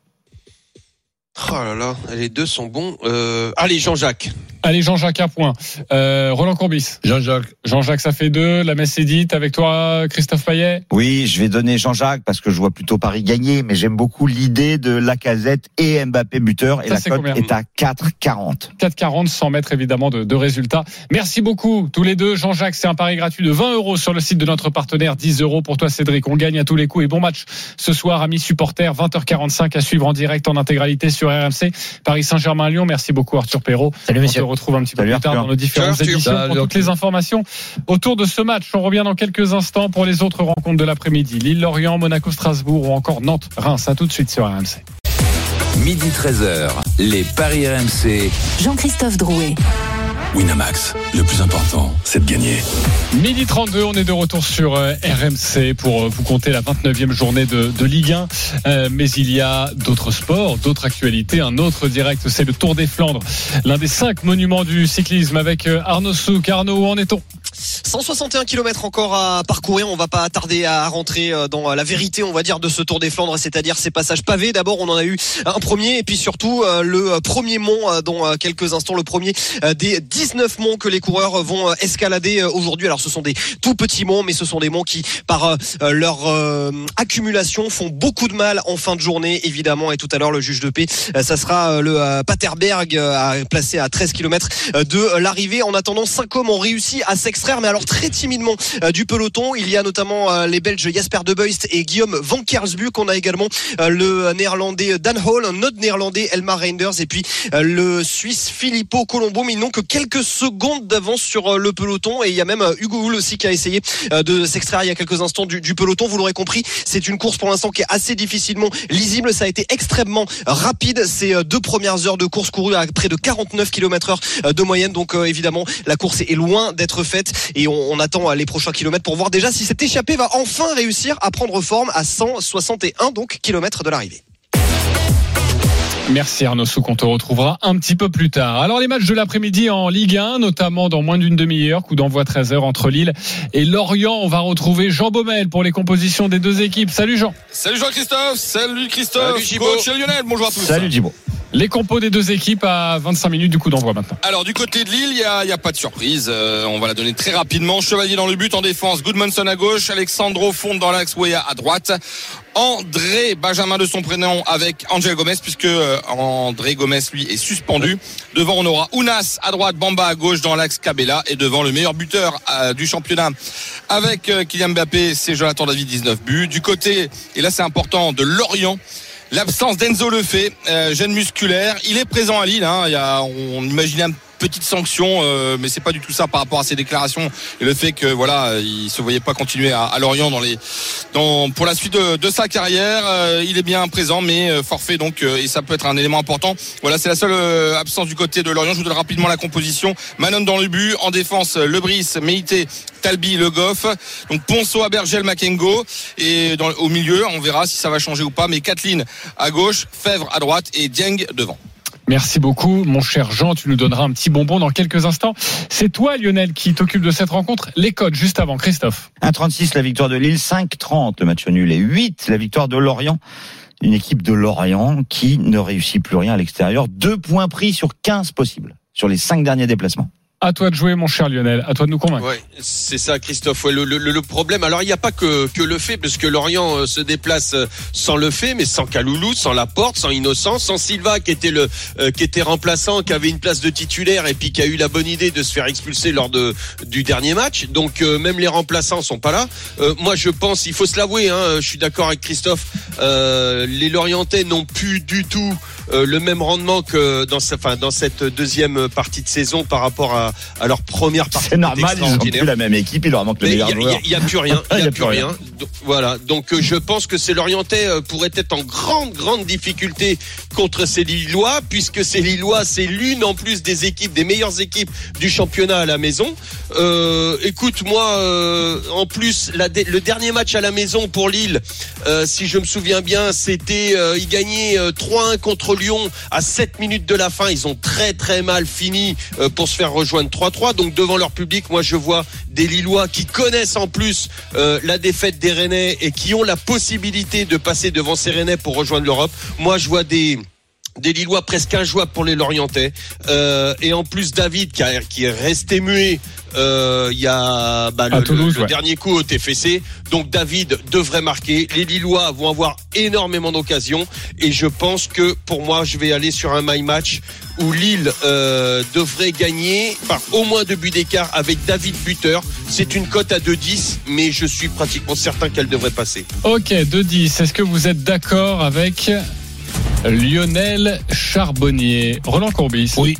Oh là là, les deux sont bons. Euh, allez, Jean-Jacques. Allez, Jean-Jacques, un point. Euh, Roland Courbis. Jean-Jacques. Jean-Jacques, ça fait deux. La messe est dite. Avec toi, Christophe Payet. Oui, je vais donner Jean-Jacques parce que je vois plutôt Paris gagner, mais j'aime beaucoup l'idée de Lacazette et Mbappé buteur et Ça, la c'est cote est à 4,40. 4,40 sans mettre évidemment de, de résultats. Merci beaucoup tous les deux. Jean-Jacques, c'est un pari gratuit de 20 euros sur le site de notre partenaire. 10 euros pour toi Cédric. On gagne à tous les coups et bon match ce soir, amis supporters. 20h45 à suivre en direct en intégralité sur RMC. Paris Saint-Germain-Lyon. Merci beaucoup Arthur Perrault. Salut messieurs. Retrouve un petit peu plus tard dans nos différentes éditions Salut, pour toutes les informations autour de ce match. On revient dans quelques instants pour les autres rencontres de l'après-midi. Lille-Lorient, Monaco-Strasbourg ou encore Nantes-Reims. À tout de suite sur RMC. Midi 13h, les Paris RMC. Jean-Christophe Drouet. Winamax, le plus important, c'est de gagner. Midi 32, on est de retour sur euh, RMC pour euh, vous compter la 29e journée de, Ligue 1. Euh, mais il y a d'autres sports, d'autres actualités. Un autre direct, c'est le Tour des Flandres, l'un des cinq monuments du cyclisme avec Arnaud Souk. Arnaud, où en est-on? 161 km encore à parcourir. On va pas tarder à rentrer euh, dans la vérité, on va dire, de ce Tour des Flandres, c'est-à-dire ces passages pavés. D'abord, on en a eu un premier, et puis surtout euh, le premier mont euh, dans euh, quelques instants, le premier euh, des 19 monts que les coureurs vont euh, escalader euh, aujourd'hui. Alors, ce sont des tout petits monts, mais ce sont des monts qui, par euh, leur euh, accumulation, font beaucoup de mal en fin de journée, évidemment. Et tout à l'heure, le juge de paix, euh, ça sera euh, le euh, Paterberg, euh, placé à 13 km de l'arrivée. En attendant, cinq hommes ont réussi à s'extraire, mais alors très timidement euh, du peloton. Il y a notamment euh, les Belges Jasper De Beust et Guillaume Van Kersbuck. On a également euh, le néerlandais Dan Hall, un autre néerlandais Elmar Reinders et puis le Suisse Filippo Colombo. Mais ils n'ont que quelques secondes d'avance sur le peloton. Et il y a même Hugo Hull aussi qui a essayé de s'extraire il y a quelques instants du, du peloton. Vous l'aurez compris, c'est une course pour l'instant qui est assez difficilement lisible. Ça a été extrêmement rapide. Ces deux premières heures de course courues à près de 49 km heure de moyenne. Donc évidemment, la course est loin d'être faite et on, attend euh, les prochains kilomètres pour voir déjà si cette échappée va enfin réussir à prendre forme à 161 donc kilomètres de l'arrivée. Merci Arnaud Souk, on te retrouvera un petit peu plus tard. Alors les matchs de l'après-midi en Ligue 1, notamment dans moins d'une demi-heure, coup d'envoi 13h entre Lille et Lorient. On va retrouver Jean Baumel pour les compositions des deux équipes. Salut Jean. Salut Jean-Christophe, salut Christophe, Salut, coach Lionel, bonjour à tous. Salut Djibo. Les compos des deux équipes à 25 minutes du coup d'envoi maintenant. Alors du côté de Lille, il n'y a, y a pas de surprise. Euh, on va la donner très rapidement. Chevalier dans le but, en défense, Goodmanson à gauche, Alexandro Font dans l'axe, Weah à droite. André Benjamin de son prénom avec Angel Gomez puisque euh, André Gomez lui est suspendu. Devant on aura Ounas à droite, Bamba à gauche dans l'axe Cabella et devant le meilleur buteur euh, du championnat avec euh, Kylian Mbappé, c'est Jonathan David 19 buts. Du côté et là c'est important de Lorient. L'absence d'Enzo Lefebvre, gêne musculaire, il est présent à Lille. Hein, y a, on imaginait une petite sanction, euh, mais c'est pas du tout ça par rapport à ses déclarations et le fait que voilà, il se voyait pas continuer à, à Lorient dans les, dans pour la suite de, de sa carrière. Euh, il est bien présent, mais euh, forfait donc euh, et ça peut être un élément important. Voilà, c'est la seule euh, absence du côté de Lorient. Je vous donne rapidement la composition. Manon dans le but, en défense, Lebris, Meïté, Talbi, Le Goff. Donc Ponceau, Abergel, Makengo. Et dans, au milieu, on verra si ça va changer ou pas. Mais Kathleen à gauche, Fèvre à droite et Dieng devant. Merci beaucoup, mon cher Jean. Tu nous donneras un petit bonbon dans quelques instants. C'est toi, Lionel, qui t'occupe de cette rencontre. Les codes juste avant, Christophe. 1,36 la victoire de Lille, 5,30 le match nul et 8 la victoire de Lorient. Une équipe de Lorient qui ne réussit plus rien à l'extérieur. Deux points pris sur 15 possibles sur les cinq derniers déplacements. À toi de jouer, mon cher Lionel. À toi de nous convaincre. Ouais, c'est ça, Christophe. Ouais, le, problème, alors il n'y a pas que, que le fait, parce que Lorient euh, se déplace euh, sans le fait, mais sans Kaloulou, sans Laporte, sans Innocent, sans Silva qui était le euh, qui était remplaçant, qui avait une place de titulaire et puis qui a eu la bonne idée de se faire expulser lors de du dernier match. Donc même les remplaçants sont pas là. Moi, je pense, il faut se l'avouer, hein, je suis d'accord avec Christophe. les Lorientais n'ont plus du tout le même rendement que dans, sa, enfin, dans cette deuxième partie de saison par rapport à, à leur première partie. C'est normal, ils ont extraordinaire. plus la même équipe, il leur manque le meilleur joueur. Il n'y a, plus rien. Il Il y a, plus rien. Donc, voilà. Donc euh, je pense que ces Lorientais euh, pourraient être en grande, grande difficulté contre ces Lillois, puisque ces Lillois, c'est l'une en plus des équipes, des meilleures équipes du championnat à la maison. Euh, écoute, moi, euh, en plus, la le dernier match à la maison pour Lille, euh, si je me souviens bien, c'était euh, ils gagnaient euh, 3-1 contre Lyon à 7 minutes de la fin. Ils ont très très mal fini euh, pour se faire rejoindre 3-3. Donc devant leur public, moi je vois des Lillois qui connaissent en plus euh, la défaite des Rennais et qui ont la possibilité de passer devant ces Rennais pour rejoindre l'Europe. Moi je vois des des Lillois presque injouables pour les Lorientais. Euh, et en plus, David, qui, a- qui est resté muet, euh, il y a bah, le, À Toulouse, le- le ouais. dernier coup au TFC. Donc David devrait marquer. Les Lillois vont avoir énormément d'occasions. Et je pense que pour moi, je vais aller sur un my match où Lille euh, devrait gagner par au moins deux buts d'écart avec David buteur. C'est une cote à 2-10, mais je suis pratiquement certain qu'elle devrait passer. Ok, 2-10. Est-ce que vous êtes d'accord avec Lionel Charbonnier Roland Courbis Oui.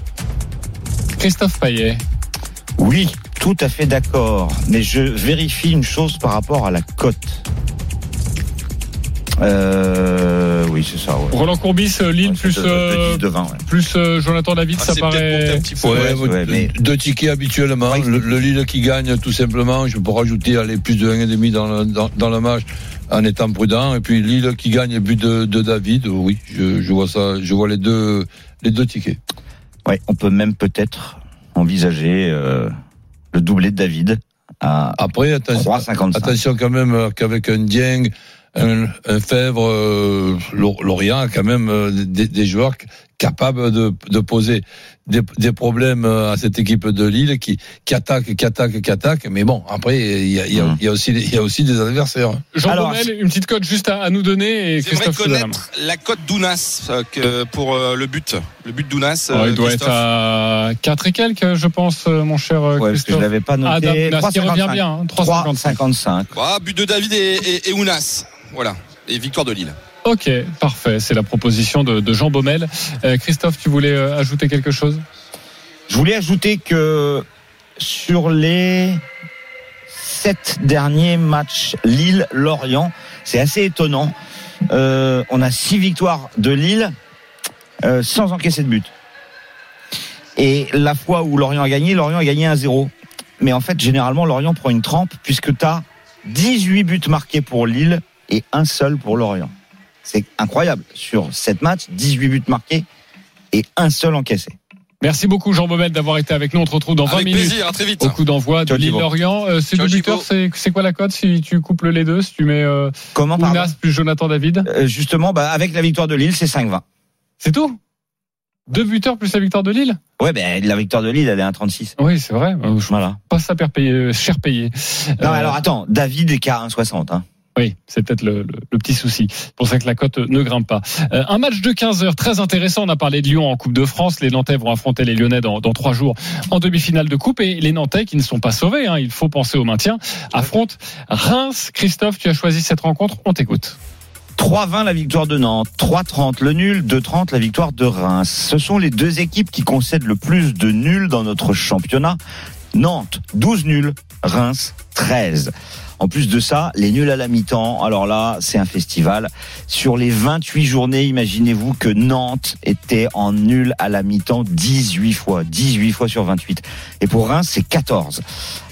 Christophe Payet Oui, tout à fait d'accord. Mais je vérifie une chose par rapport à la cote. Euh, oui, c'est ça. Ouais. Roland Courbis, euh, Lille Ouais, plus, de- de euh, 10, de 20, ouais. plus euh, Jonathan David, Ah, ça paraît. un petit peu. Ouais, Ouais, ouais, mais- deux tickets habituellement. Le, le Lille qui gagne tout simplement. Je peux rajouter aller plus de 1,5 dans le, dans, dans le match en étant prudent. Et puis Lille qui gagne but de, de David. Oui, je, je vois ça. Je vois les deux les deux tickets. Ouais, on peut même peut-être envisager euh, le doublé de David à Après, attention, 3,55. attention quand même euh, qu'avec un Dieng, un, un Fèvre, euh, Lor- Lorient a quand même des, des joueurs capables de, de poser des, des problèmes euh, à cette équipe de Lille qui, qui attaque, qui attaque, qui attaque. Mais bon, après, il y a, il y a- il y a aussi, il y a aussi des adversaires. Jean Alors, une petite cote juste à, à nous donner et Christophe Soudanam. connaître la cote d'Ounas euh, pour euh, le but. Le but d'Ounas. Oh, euh, il doit Christophe. être à 4 et quelques, je pense, mon cher Ouais, parce que je Christophe. l'avais pas Ah, noté. David, qui revient bien, hein, 3,55. 3,55. Ah, but de David et, et, et Ounas. Voilà. Et victoire de Lille. Ok, parfait. C'est la proposition de, Jean Baumel. Euh, Christophe, tu voulais euh, ajouter quelque chose? Je voulais ajouter que sur les sept derniers matchs Lille-Lorient, c'est assez étonnant. Euh, on a six victoires de Lille sans encaisser de but. Et la fois où Lorient a gagné, Lorient a gagné 1-0. Mais en fait, généralement, Lorient prend une trempe puisque tu as 18 buts marqués pour Lille et un seul pour Lorient. C'est incroyable. Sur 7 matchs, 18 buts marqués et un seul encaissé. Merci beaucoup Jean Baumel d'avoir été avec nous. On te retrouve dans 20 Avec minutes. plaisir, à très vite. Au coup d'envoi de. Lille-Lorient. Euh, ces Ciao, deux buteurs, c'est quoi la cote si tu couples les deux Si tu mets euh, Comment Ounas plus Jonathan David? Euh, justement, bah, avec la victoire de Lille, c'est 5-20. C'est tout? Deux buteurs plus la victoire de Lille? Ouais, ben la victoire de Lille, elle est 1,36. Oui, c'est vrai. Euh, Je Voilà. pas ça euh, cher payé. Non, Euh, alors attends, David est qu'à 1,60. Hein. Oui, c'est peut-être le, petit souci. C'est pour ça que la cote ne grimpe pas. Euh, un match de 15 heures très intéressant. On a parlé de Lyon en Coupe de France. Les Nantais vont affronter les Lyonnais dans, dans trois jours en demi-finale de Coupe. Et les Nantais, qui ne sont pas sauvés, hein, il faut penser au maintien, affrontent Reims. Christophe, tu as choisi cette rencontre. On t'écoute. 3,20 la victoire de Nantes, 3,30 le nul, 2,30 la victoire de Reims. Ce sont les deux équipes qui concèdent le plus de nuls dans notre championnat. Nantes, 12 nuls, Reims, 13. En plus de ça, les nuls à la mi-temps, alors là, c'est un festival. Sur les 28 journées, imaginez-vous que Nantes était en nul à la mi-temps 18 fois. 18 fois sur 28. Et pour Reims, c'est 14.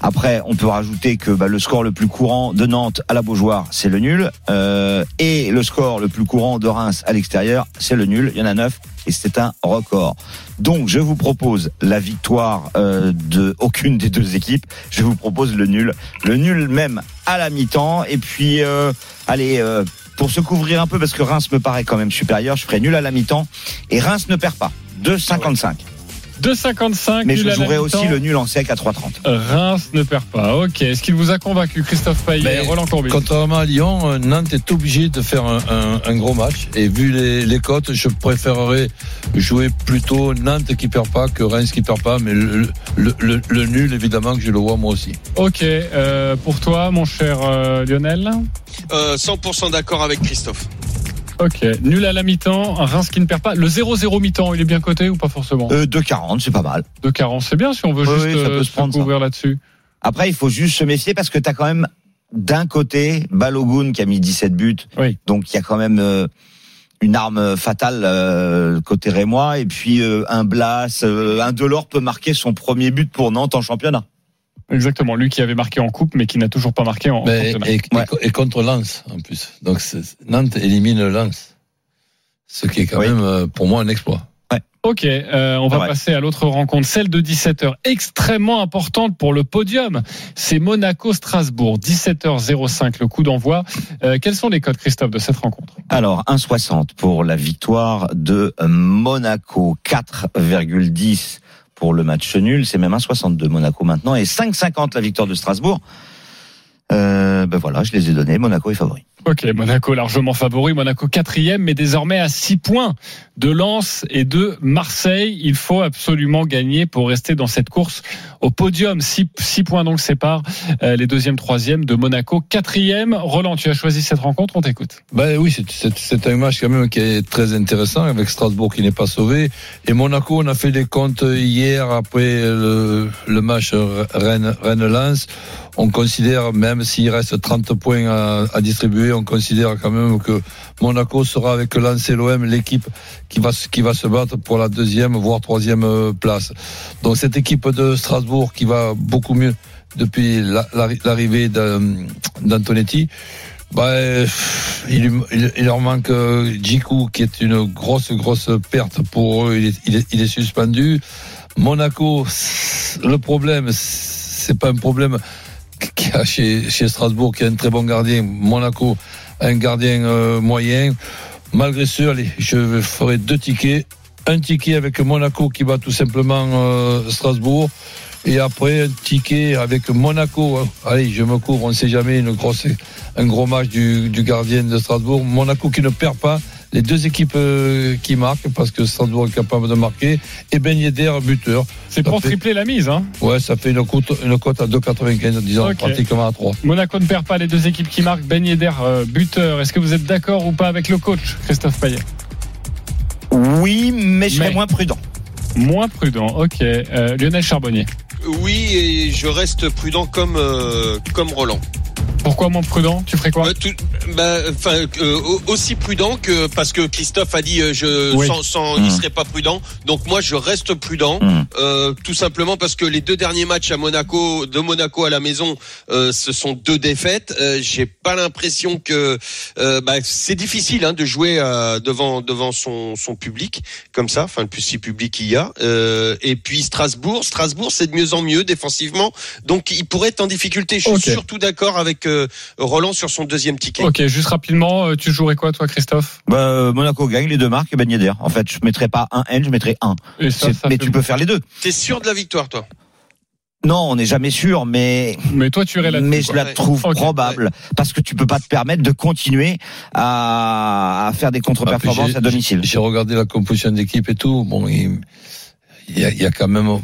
Après, on peut rajouter que bah, le score le plus courant de Nantes à la Beaujoire, c'est le nul. Euh, et le score le plus courant de Reims à l'extérieur, c'est le nul. Il y en a 9 et c'est un record. Donc, je vous propose la victoire euh, de aucune des deux équipes. Je vous propose le nul. Le nul même à la mi-temps. Et puis, euh, allez... euh, pour se couvrir un peu, parce que Reims me paraît quand même supérieur, je ferai nul à la mi-temps. Et Reims ne perd pas. 2,55. 2,55. Mais je jouerai aussi le nul en sec à 3,30. Reims ne perd pas. Ok. Est-ce qu'il vous a convaincu, Christophe Payet et Roland Courbis Contrairement à Lyon, euh, Nantes est obligé de faire un, un- un gros match. Et vu les, les cotes, je préférerais jouer plutôt Nantes qui perd pas que Reims qui perd pas. Mais le, le, le- le nul, évidemment, que je le vois moi aussi. Ok. euh, pour toi, mon cher euh, Lionel Euh, 100% d'accord avec Christophe. Ok. Nul à la mi-temps. Un Reims qui ne perd pas. Le 0-0 mi-temps, il est bien coté ou pas forcément Euh, 2,40, c'est pas mal. De 40, c'est bien si on veut Oui, juste oui, ça peut euh, se prendre, ça. couvrir là-dessus. Après, il faut juste se méfier parce que tu as quand même d'un côté Balogun qui a mis 17 buts. Oui. Donc il y a quand même euh, une arme fatale euh, côté rémois et puis euh, un Blas, un Delors peut marquer son premier but pour Nantes en championnat. Exactement. Lui qui avait marqué en coupe, mais qui n'a toujours pas marqué en, Mais, et, et- et contre Lens, en plus. Donc Nantes élimine Lens. Ce qui est quand Oui. même, euh, pour moi, un exploit. Ok, euh, on va Ouais. passer à l'autre rencontre, celle de 17h, extrêmement importante pour le podium. C'est Monaco-Strasbourg, 17h05, le coup d'envoi. Euh, quels sont les codes, Christophe, de cette rencontre? Alors 1,60 pour la victoire de Monaco, 4,10 pour le match nul, c'est même 1,62 Monaco maintenant et 5,50 la victoire de Strasbourg. Euh, ben voilà, je les ai donnés. Monaco est favori. Ok, Monaco largement favori, Monaco quatrième, mais désormais à 6 points de Lens et de Marseille. Il faut absolument gagner pour rester dans cette course au podium. 6 points donc séparent euh, les deuxième, troisième de Monaco. Quatrième, Roland, tu as choisi cette rencontre, on t'écoute. Ben oui, c'est- un match quand même qui est très intéressant avec Strasbourg qui n'est pas sauvé. Et Monaco, on a fait des comptes hier après le, match Rennes- Rennes-Lens. on considère, même s'il reste 30 points à distribuer, on considère quand même que Monaco sera avec Lens et l'équipe qui va, se- battre pour la deuxième, voire troisième euh, place. Donc cette équipe de Strasbourg qui va beaucoup mieux depuis la- la- l'arrivée d'An- d'Antonetti, bah, il, leur manque euh, Djikou qui est une grosse grosse perte pour eux. Il est, suspendu. Monaco, le problème, c'est pas un problème qu'il y a chez, Strasbourg qui a un très bon gardien. Monaco un gardien euh, moyen. Malgré ce, allez, je ferai deux tickets. Un ticket avec Monaco qui bat tout simplement euh, Strasbourg. Et après, un ticket avec Monaco. Allez, je me couvre, on ne sait jamais, un gros match du gardien de Strasbourg. Monaco qui ne perd pas. Les deux équipes euh, qui marquent, parce que Strasbourg est capable de marquer. Et Ben Yedder, buteur. C'est pour fait- tripler la mise, hein. Ouais, ça fait une cote, une cote à 2,95, disons, pratiquement à 3. Monaco ne perd pas les deux équipes qui marquent. Ben Yedder, euh, buteur. Est-ce que vous êtes d'accord ou pas avec le coach, Christophe Payet? Oui, mais je serais Mais- moins prudent. Moins prudent, ok. Euh, Lionel Charbonnier. Oui, et je reste prudent comme euh, comme Roland. Pourquoi moins prudent Tu ferais quoi Euh, tout- bah, enfin, euh, au- aussi prudent que parce que Christophe a dit euh, je Oui. sans, sans Mmh. il serait pas prudent. Donc moi je reste prudent, Mmh. euh, tout simplement parce que les deux derniers matchs à Monaco, de Monaco à la maison, euh, ce sont deux défaites. Euh, J'ai pas l'impression que euh, bah, c'est difficile hein, de jouer euh, devant devant son son public comme ça, enfin le plus si public qu'il y a. Euh, et puis Strasbourg, Strasbourg c'est de mieux en mieux défensivement, donc il pourrait être en difficulté. Je suis Ok. surtout d'accord avec euh, Roland sur son deuxième ticket. Ok, juste rapidement, euh, tu jouerais quoi toi, Christophe? Bah, euh, Monaco gagne les deux marques et Ben Yedder. En fait, je mettrais pas un N, je mettrais un. Ça, ça mais tu peux faire les deux. T'es sûr de la victoire, toi? Non, on n'est jamais sûr, mais Mais toi, tu irais là-dessus. mais je la Ouais. trouve probable parce que tu peux pas te permettre de continuer à, à faire des contre-performances J'ai- à domicile. J'ai regardé la composition d'équipe et tout. Bon, il y, a, il y a quand même au-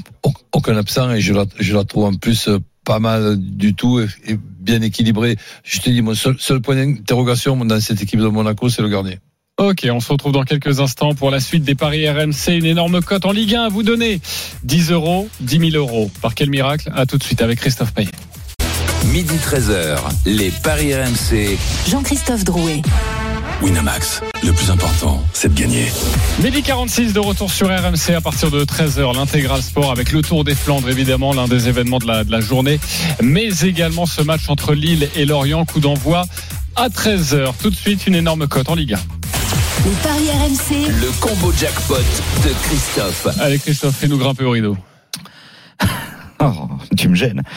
aucun absent et je la, je la trouve en plus euh, pas mal du tout et, et bien équilibrée. Je te dis, mon seul, seul point d'interrogation dans cette équipe de Monaco, c'est le gardien. Ok, on se retrouve dans quelques instants pour la suite des paris RMC. Une énorme cote en Ligue 1 à vous donner. 10 euros, 10 000 euros. Par quel miracle? À tout de suite avec Christophe Payet. Midi 13h, les Paris RMC. Jean-Christophe Drouet. Winamax, le plus important, c'est de gagner. Midi 46 de retour sur RMC à partir de 13h. L'intégral sport avec le Tour des Flandres, évidemment, l'un des événements de la, de la journée. Mais également ce match entre Lille et Lorient. Coup d'envoi à 13h. Tout de suite, une énorme cote en Ligue 1. Les paris RMC. Le combo jackpot de Christophe. Allez, Christophe, fais-nous grimper au rideau. Oh, tu me gênes.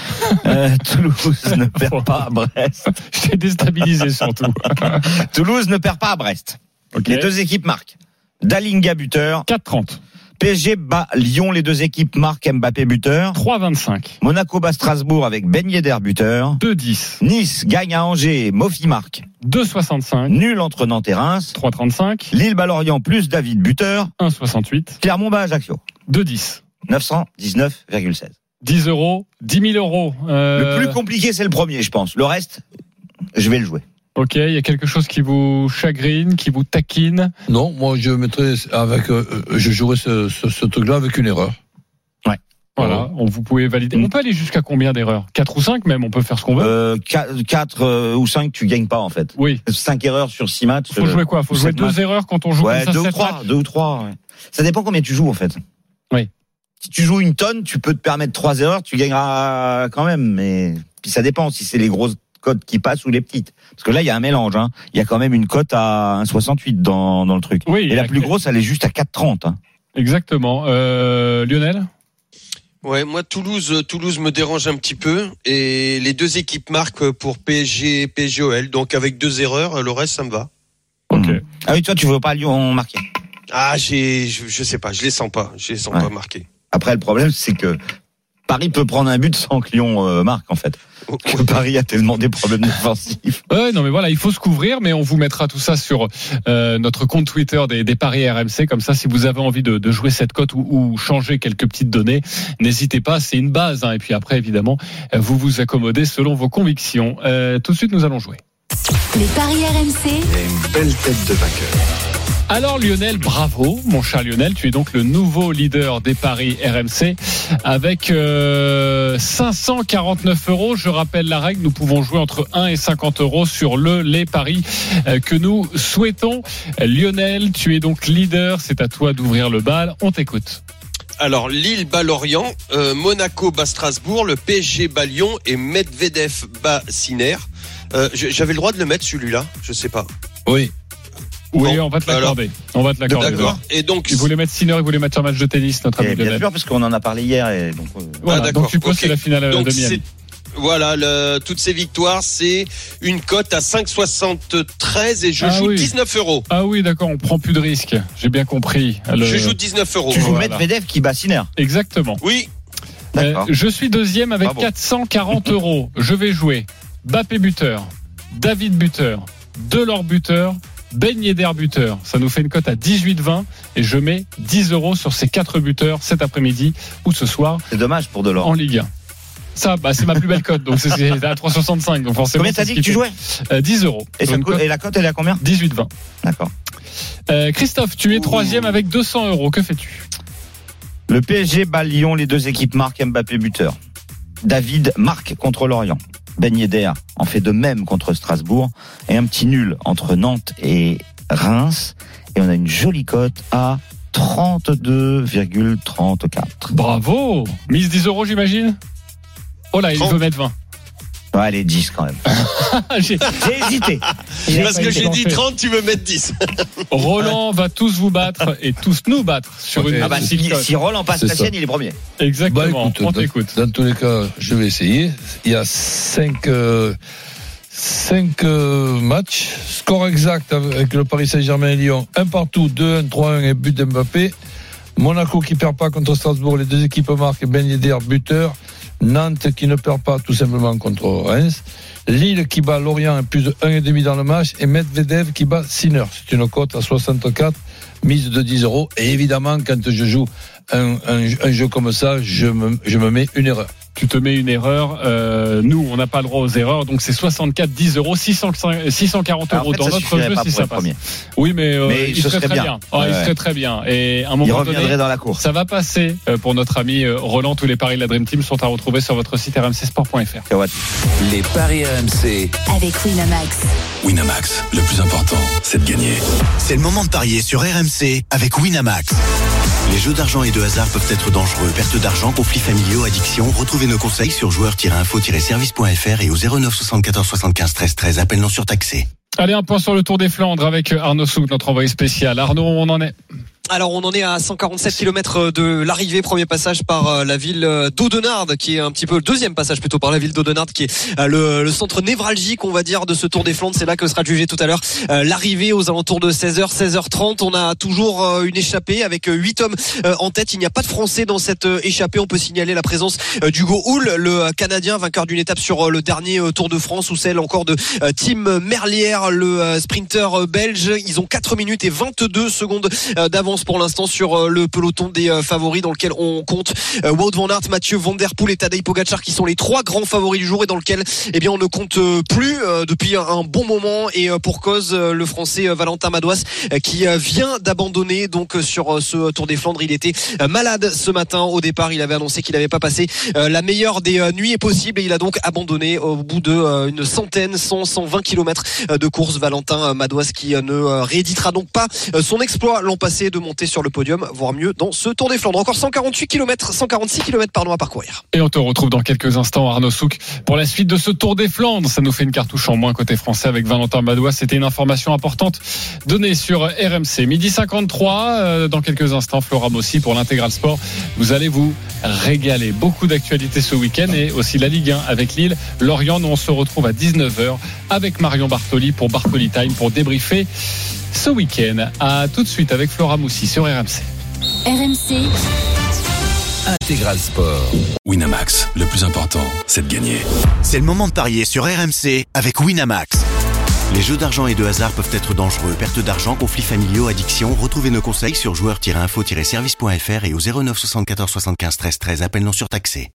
Euh, Toulouse ne perd pas à Brest. Je t'ai déstabilisé surtout. Toulouse ne perd pas à Brest. Les deux équipes marquent. Dalinga buteur, 4,30. PSG bat Lyon, les deux équipes marquent Mbappé buteur. 3,25. Monaco bat Strasbourg avec Ben Yedder buteur. 2,10. Nice gagne à Angers, Mofi marque. 2,65. Nul entre Nantes et Reims. 3,35. Lille bat Lorient plus David buteur. 1,68. Clermont bat Ajaccio. 2,10. 919,16. 10 euros, 10 000 euros. Euh, Le plus compliqué, c'est le premier, je pense. Le reste, je vais le jouer. Ok, il y a quelque chose qui vous chagrine, qui vous taquine. Non, moi je mettrais avec, euh, euh, je jouerais ce, ce, ce truc-là avec une erreur. Voilà, on vous pouvez valider. On peut aller jusqu'à combien d'erreurs? 4 ou 5 même, on peut faire ce qu'on veut. Euh, 4 ou 5, tu gagnes pas en fait. Oui. 5 erreurs sur 6 matchs. Faut jouer quoi? Faut jouer deux matchs. erreurs quand on joue Ouais, comme ça, deux ou sept trois, matchs deux ou trois. ouais. Ça dépend combien tu joues en fait. Oui. Si tu joues une tonne, tu peux te permettre trois erreurs, tu gagneras quand même. Mais puis ça dépend si c'est les grosses cotes qui passent ou les petites. Parce que là, il y a un mélange. Hein. Il y a quand même une cote à 1,68 dans, dans le truc. Oui, Et la plus grosse, elle est juste à 4,30. Hein. Exactement. Euh, Lionel Ouais, moi Toulouse, Toulouse me dérange un petit peu et les deux équipes marquent pour PSG, PSGOL. Donc avec deux erreurs, le reste ça me va. Ok. Ah oui, toi, tu veux pas Lyon marquer? Ah, j'ai, je, je sais pas, je les sens pas, je les sens Ouais. pas marqués. Après, le problème, c'est que Paris peut prendre un but sans que Lyon euh, marque en fait. Que Paris a tellement des problèmes défensifs. Ouais, non mais voilà, il faut se couvrir, mais on vous mettra tout ça sur euh, notre compte Twitter des, des paris RMC. Comme ça, si vous avez envie de, de jouer cette cote ou, ou changer quelques petites données, n'hésitez pas. C'est une base. hein. et puis après, évidemment, vous vous accommodez selon vos convictions. Euh, tout de suite, nous allons jouer. Les paris RMC. une belle tête de vainqueur. Alors Lionel, bravo, mon cher Lionel, tu es donc le nouveau leader des paris RMC avec euh, 549 euros. Je rappelle la règle, nous pouvons jouer entre 1 et 50 euros sur le les paris euh, que nous souhaitons. Lionel, tu es donc leader, c'est à toi d'ouvrir le bal. On t'écoute. Alors Lille bat Lorient, euh, Monaco bat Strasbourg, le PSG bat Lyon et Medvedev bat. Euh, je- J'avais le droit de le mettre celui-là, je sais pas. Oui. Oui, Bon, on va te alors. l'accorder. On va te l'accorder. D'accord. Et donc Il voulait mettre Sinner, il voulait mettre un match de tennis, notre ami Et bien Lionel. sûr, parce qu'on en a parlé hier. Et donc, euh, Voilà, Ah, d'accord, donc tu peux, ok. c'est la finale euh, Donc, de Miami. Voilà, le- toutes ces victoires, c'est une cote à 5,73 et je Ah joue oui. 19 euros. Ah oui, d'accord, on prend plus de risques. J'ai bien compris. Le- Je joue 19 euros. tu joues Voilà. Medvedev qui bat Sinner. Exactement. Oui, D'accord. Euh, je suis deuxième avec Bravo. 440 euros. Je vais jouer Bappé buteur, David buteur, Delors buteur, Ben Yedder buteur. Ça nous fait une cote à 18,20 et je mets 10 euros sur ces quatre buteurs cet après-midi ou ce soir C'est dommage pour Delors. en Ligue 1. Ça, bah, c'est ma plus belle cote, donc c'est à 365. Donc forcément, Combien t'as dit que tu jouais Euh, 10 euros. et, Sur ça une coûte- cote et la cote, elle est à combien 18,20. D'accord. Euh, Christophe, tu es troisième avec 200 euros. Que fais-tu? Le PSG bat Lyon, les deux équipes marquent Mbappé buteur. David marque contre Lorient. Ben Yedder en fait de même contre Strasbourg. Et un petit nul entre Nantes et Reims. Et on a une jolie cote à 32,34. Bravo Mise 10 euros, j'imagine? Oh là, il 30. veut mettre 20. Ouais, allez, 10 quand même. J'ai- hésité. parce que j'ai dit 30, tu veux mettre 10. Roland va tous vous battre et tous nous battre sur une Ok. Ah bah, si, Roland passe la sienne, il est premier. Exactement, Bah, écoute, on dans- t'écoute. Dans, tous les cas, je vais essayer. Il y a cinq, euh, cinq euh, matchs. Score exact avec le Paris Saint-Germain et Lyon. Un partout, 2-1, 3-1 et but d'Mbappé. Monaco qui perd pas contre Strasbourg. Les deux équipes marquent. Ben Yedder, buteur. Nantes qui ne perd pas tout simplement contre Reims. Lille qui bat Lorient plus de 1,5 dans le match. Et Medvedev qui bat Sinner. C'est une cote à 64, mise de 10 euros. Et évidemment, quand je joue un jeu comme ça, je me, je me mets une erreur. Tu te mets une erreur. euh, nous, on n'a pas le droit aux erreurs. Donc, c'est 64, 10 euros, 605 640 Alors, euros en fait, dans notre jeu pas si ça passe. premier. Oui, mais, euh, Mais il serait serait très bien. bien. Ouais, il ouais. serait très bien. Et à un Il moment reviendrait donné, dans la course. ça va passer euh, pour notre ami euh, Roland. Tous les paris de la Dream Team sont à retrouver sur votre site rmcsport.fr. Les paris RMC. Avec Winamax. Winamax, le plus important, c'est de gagner. C'est le moment de parier sur RMC avec Winamax. Les jeux d'argent et de hasard peuvent être dangereux. Perte d'argent, conflits familiaux, addiction. Retrouvez nos conseils sur joueurs-info-service.fr et au 09 74 75 13 13. Appel non surtaxé. Allez, un point sur le Tour des Flandres avec Arnaud Souk, notre envoyé spécial. Arnaud, on en est Alors on en est à 147 km de l'arrivée, premier passage par euh, la ville euh, d'Audenarde, qui est un petit peu le deuxième passage plutôt par la ville d'Audenarde, qui est euh, le, le centre névralgique, on va dire, de ce Tour des Flandres. C'est là que sera jugé tout à l'heure l'arrivée aux alentours de 16h, 16h30. On a toujours une échappée avec huit hommes en tête. Il n'y a pas de Français dans cette échappée. On peut signaler la présence d'Hugo Hull, le Canadien vainqueur d'une étape sur le dernier Tour de France, ou celle encore de Tim Merlier, le sprinter belge. Ils ont 4 minutes et 22 secondes d'avance pour l'instant sur le peloton des favoris dans lequel on compte Wout van Aert, Mathieu Van Poel et Tadej Pogacar qui sont les trois grands favoris du jour et dans lequel eh bien on ne compte plus depuis un bon moment et pour cause le français Valentin Madouas qui vient d'abandonner donc sur ce Tour des Flandres. Il était malade ce matin. Au départ il avait annoncé qu'il n'avait pas passé la meilleure des nuits possibles et il a donc abandonné au bout de une centaine 100 120 km de course. Valentin Madouas qui ne rééditera donc pas son exploit l'an passé de sur le podium voire mieux dans ce Tour des Flandres. Encore 148 km 146 km pardon à parcourir. Et on te retrouve dans quelques instants Arnaud Souk pour la suite de ce Tour des Flandres. Ça nous fait une cartouche en moins côté français avec Valentin Madouas. C'était une information importante donnée sur RMC midi 53 dans quelques instants Flora aussi pour l'intégral sport. Vous allez vous régaler. Beaucoup d'actualités ce week-end et aussi la Ligue 1 avec Lille Lorient. Nous on se retrouve à 19h avec Marion Bartoli pour Bartoli Time pour débriefer ce week-end. À tout de suite avec Flora Moussi sur RMC. RMC. Intégral Sport. Winamax, le plus important, c'est de gagner. C'est le moment de parier sur RMC avec Winamax. Les jeux d'argent et de hasard peuvent être dangereux. Perte d'argent, conflits familiaux, addiction. Retrouvez nos conseils sur joueurs-info-service.fr et au 09 74 75 13 13. Appel non surtaxé.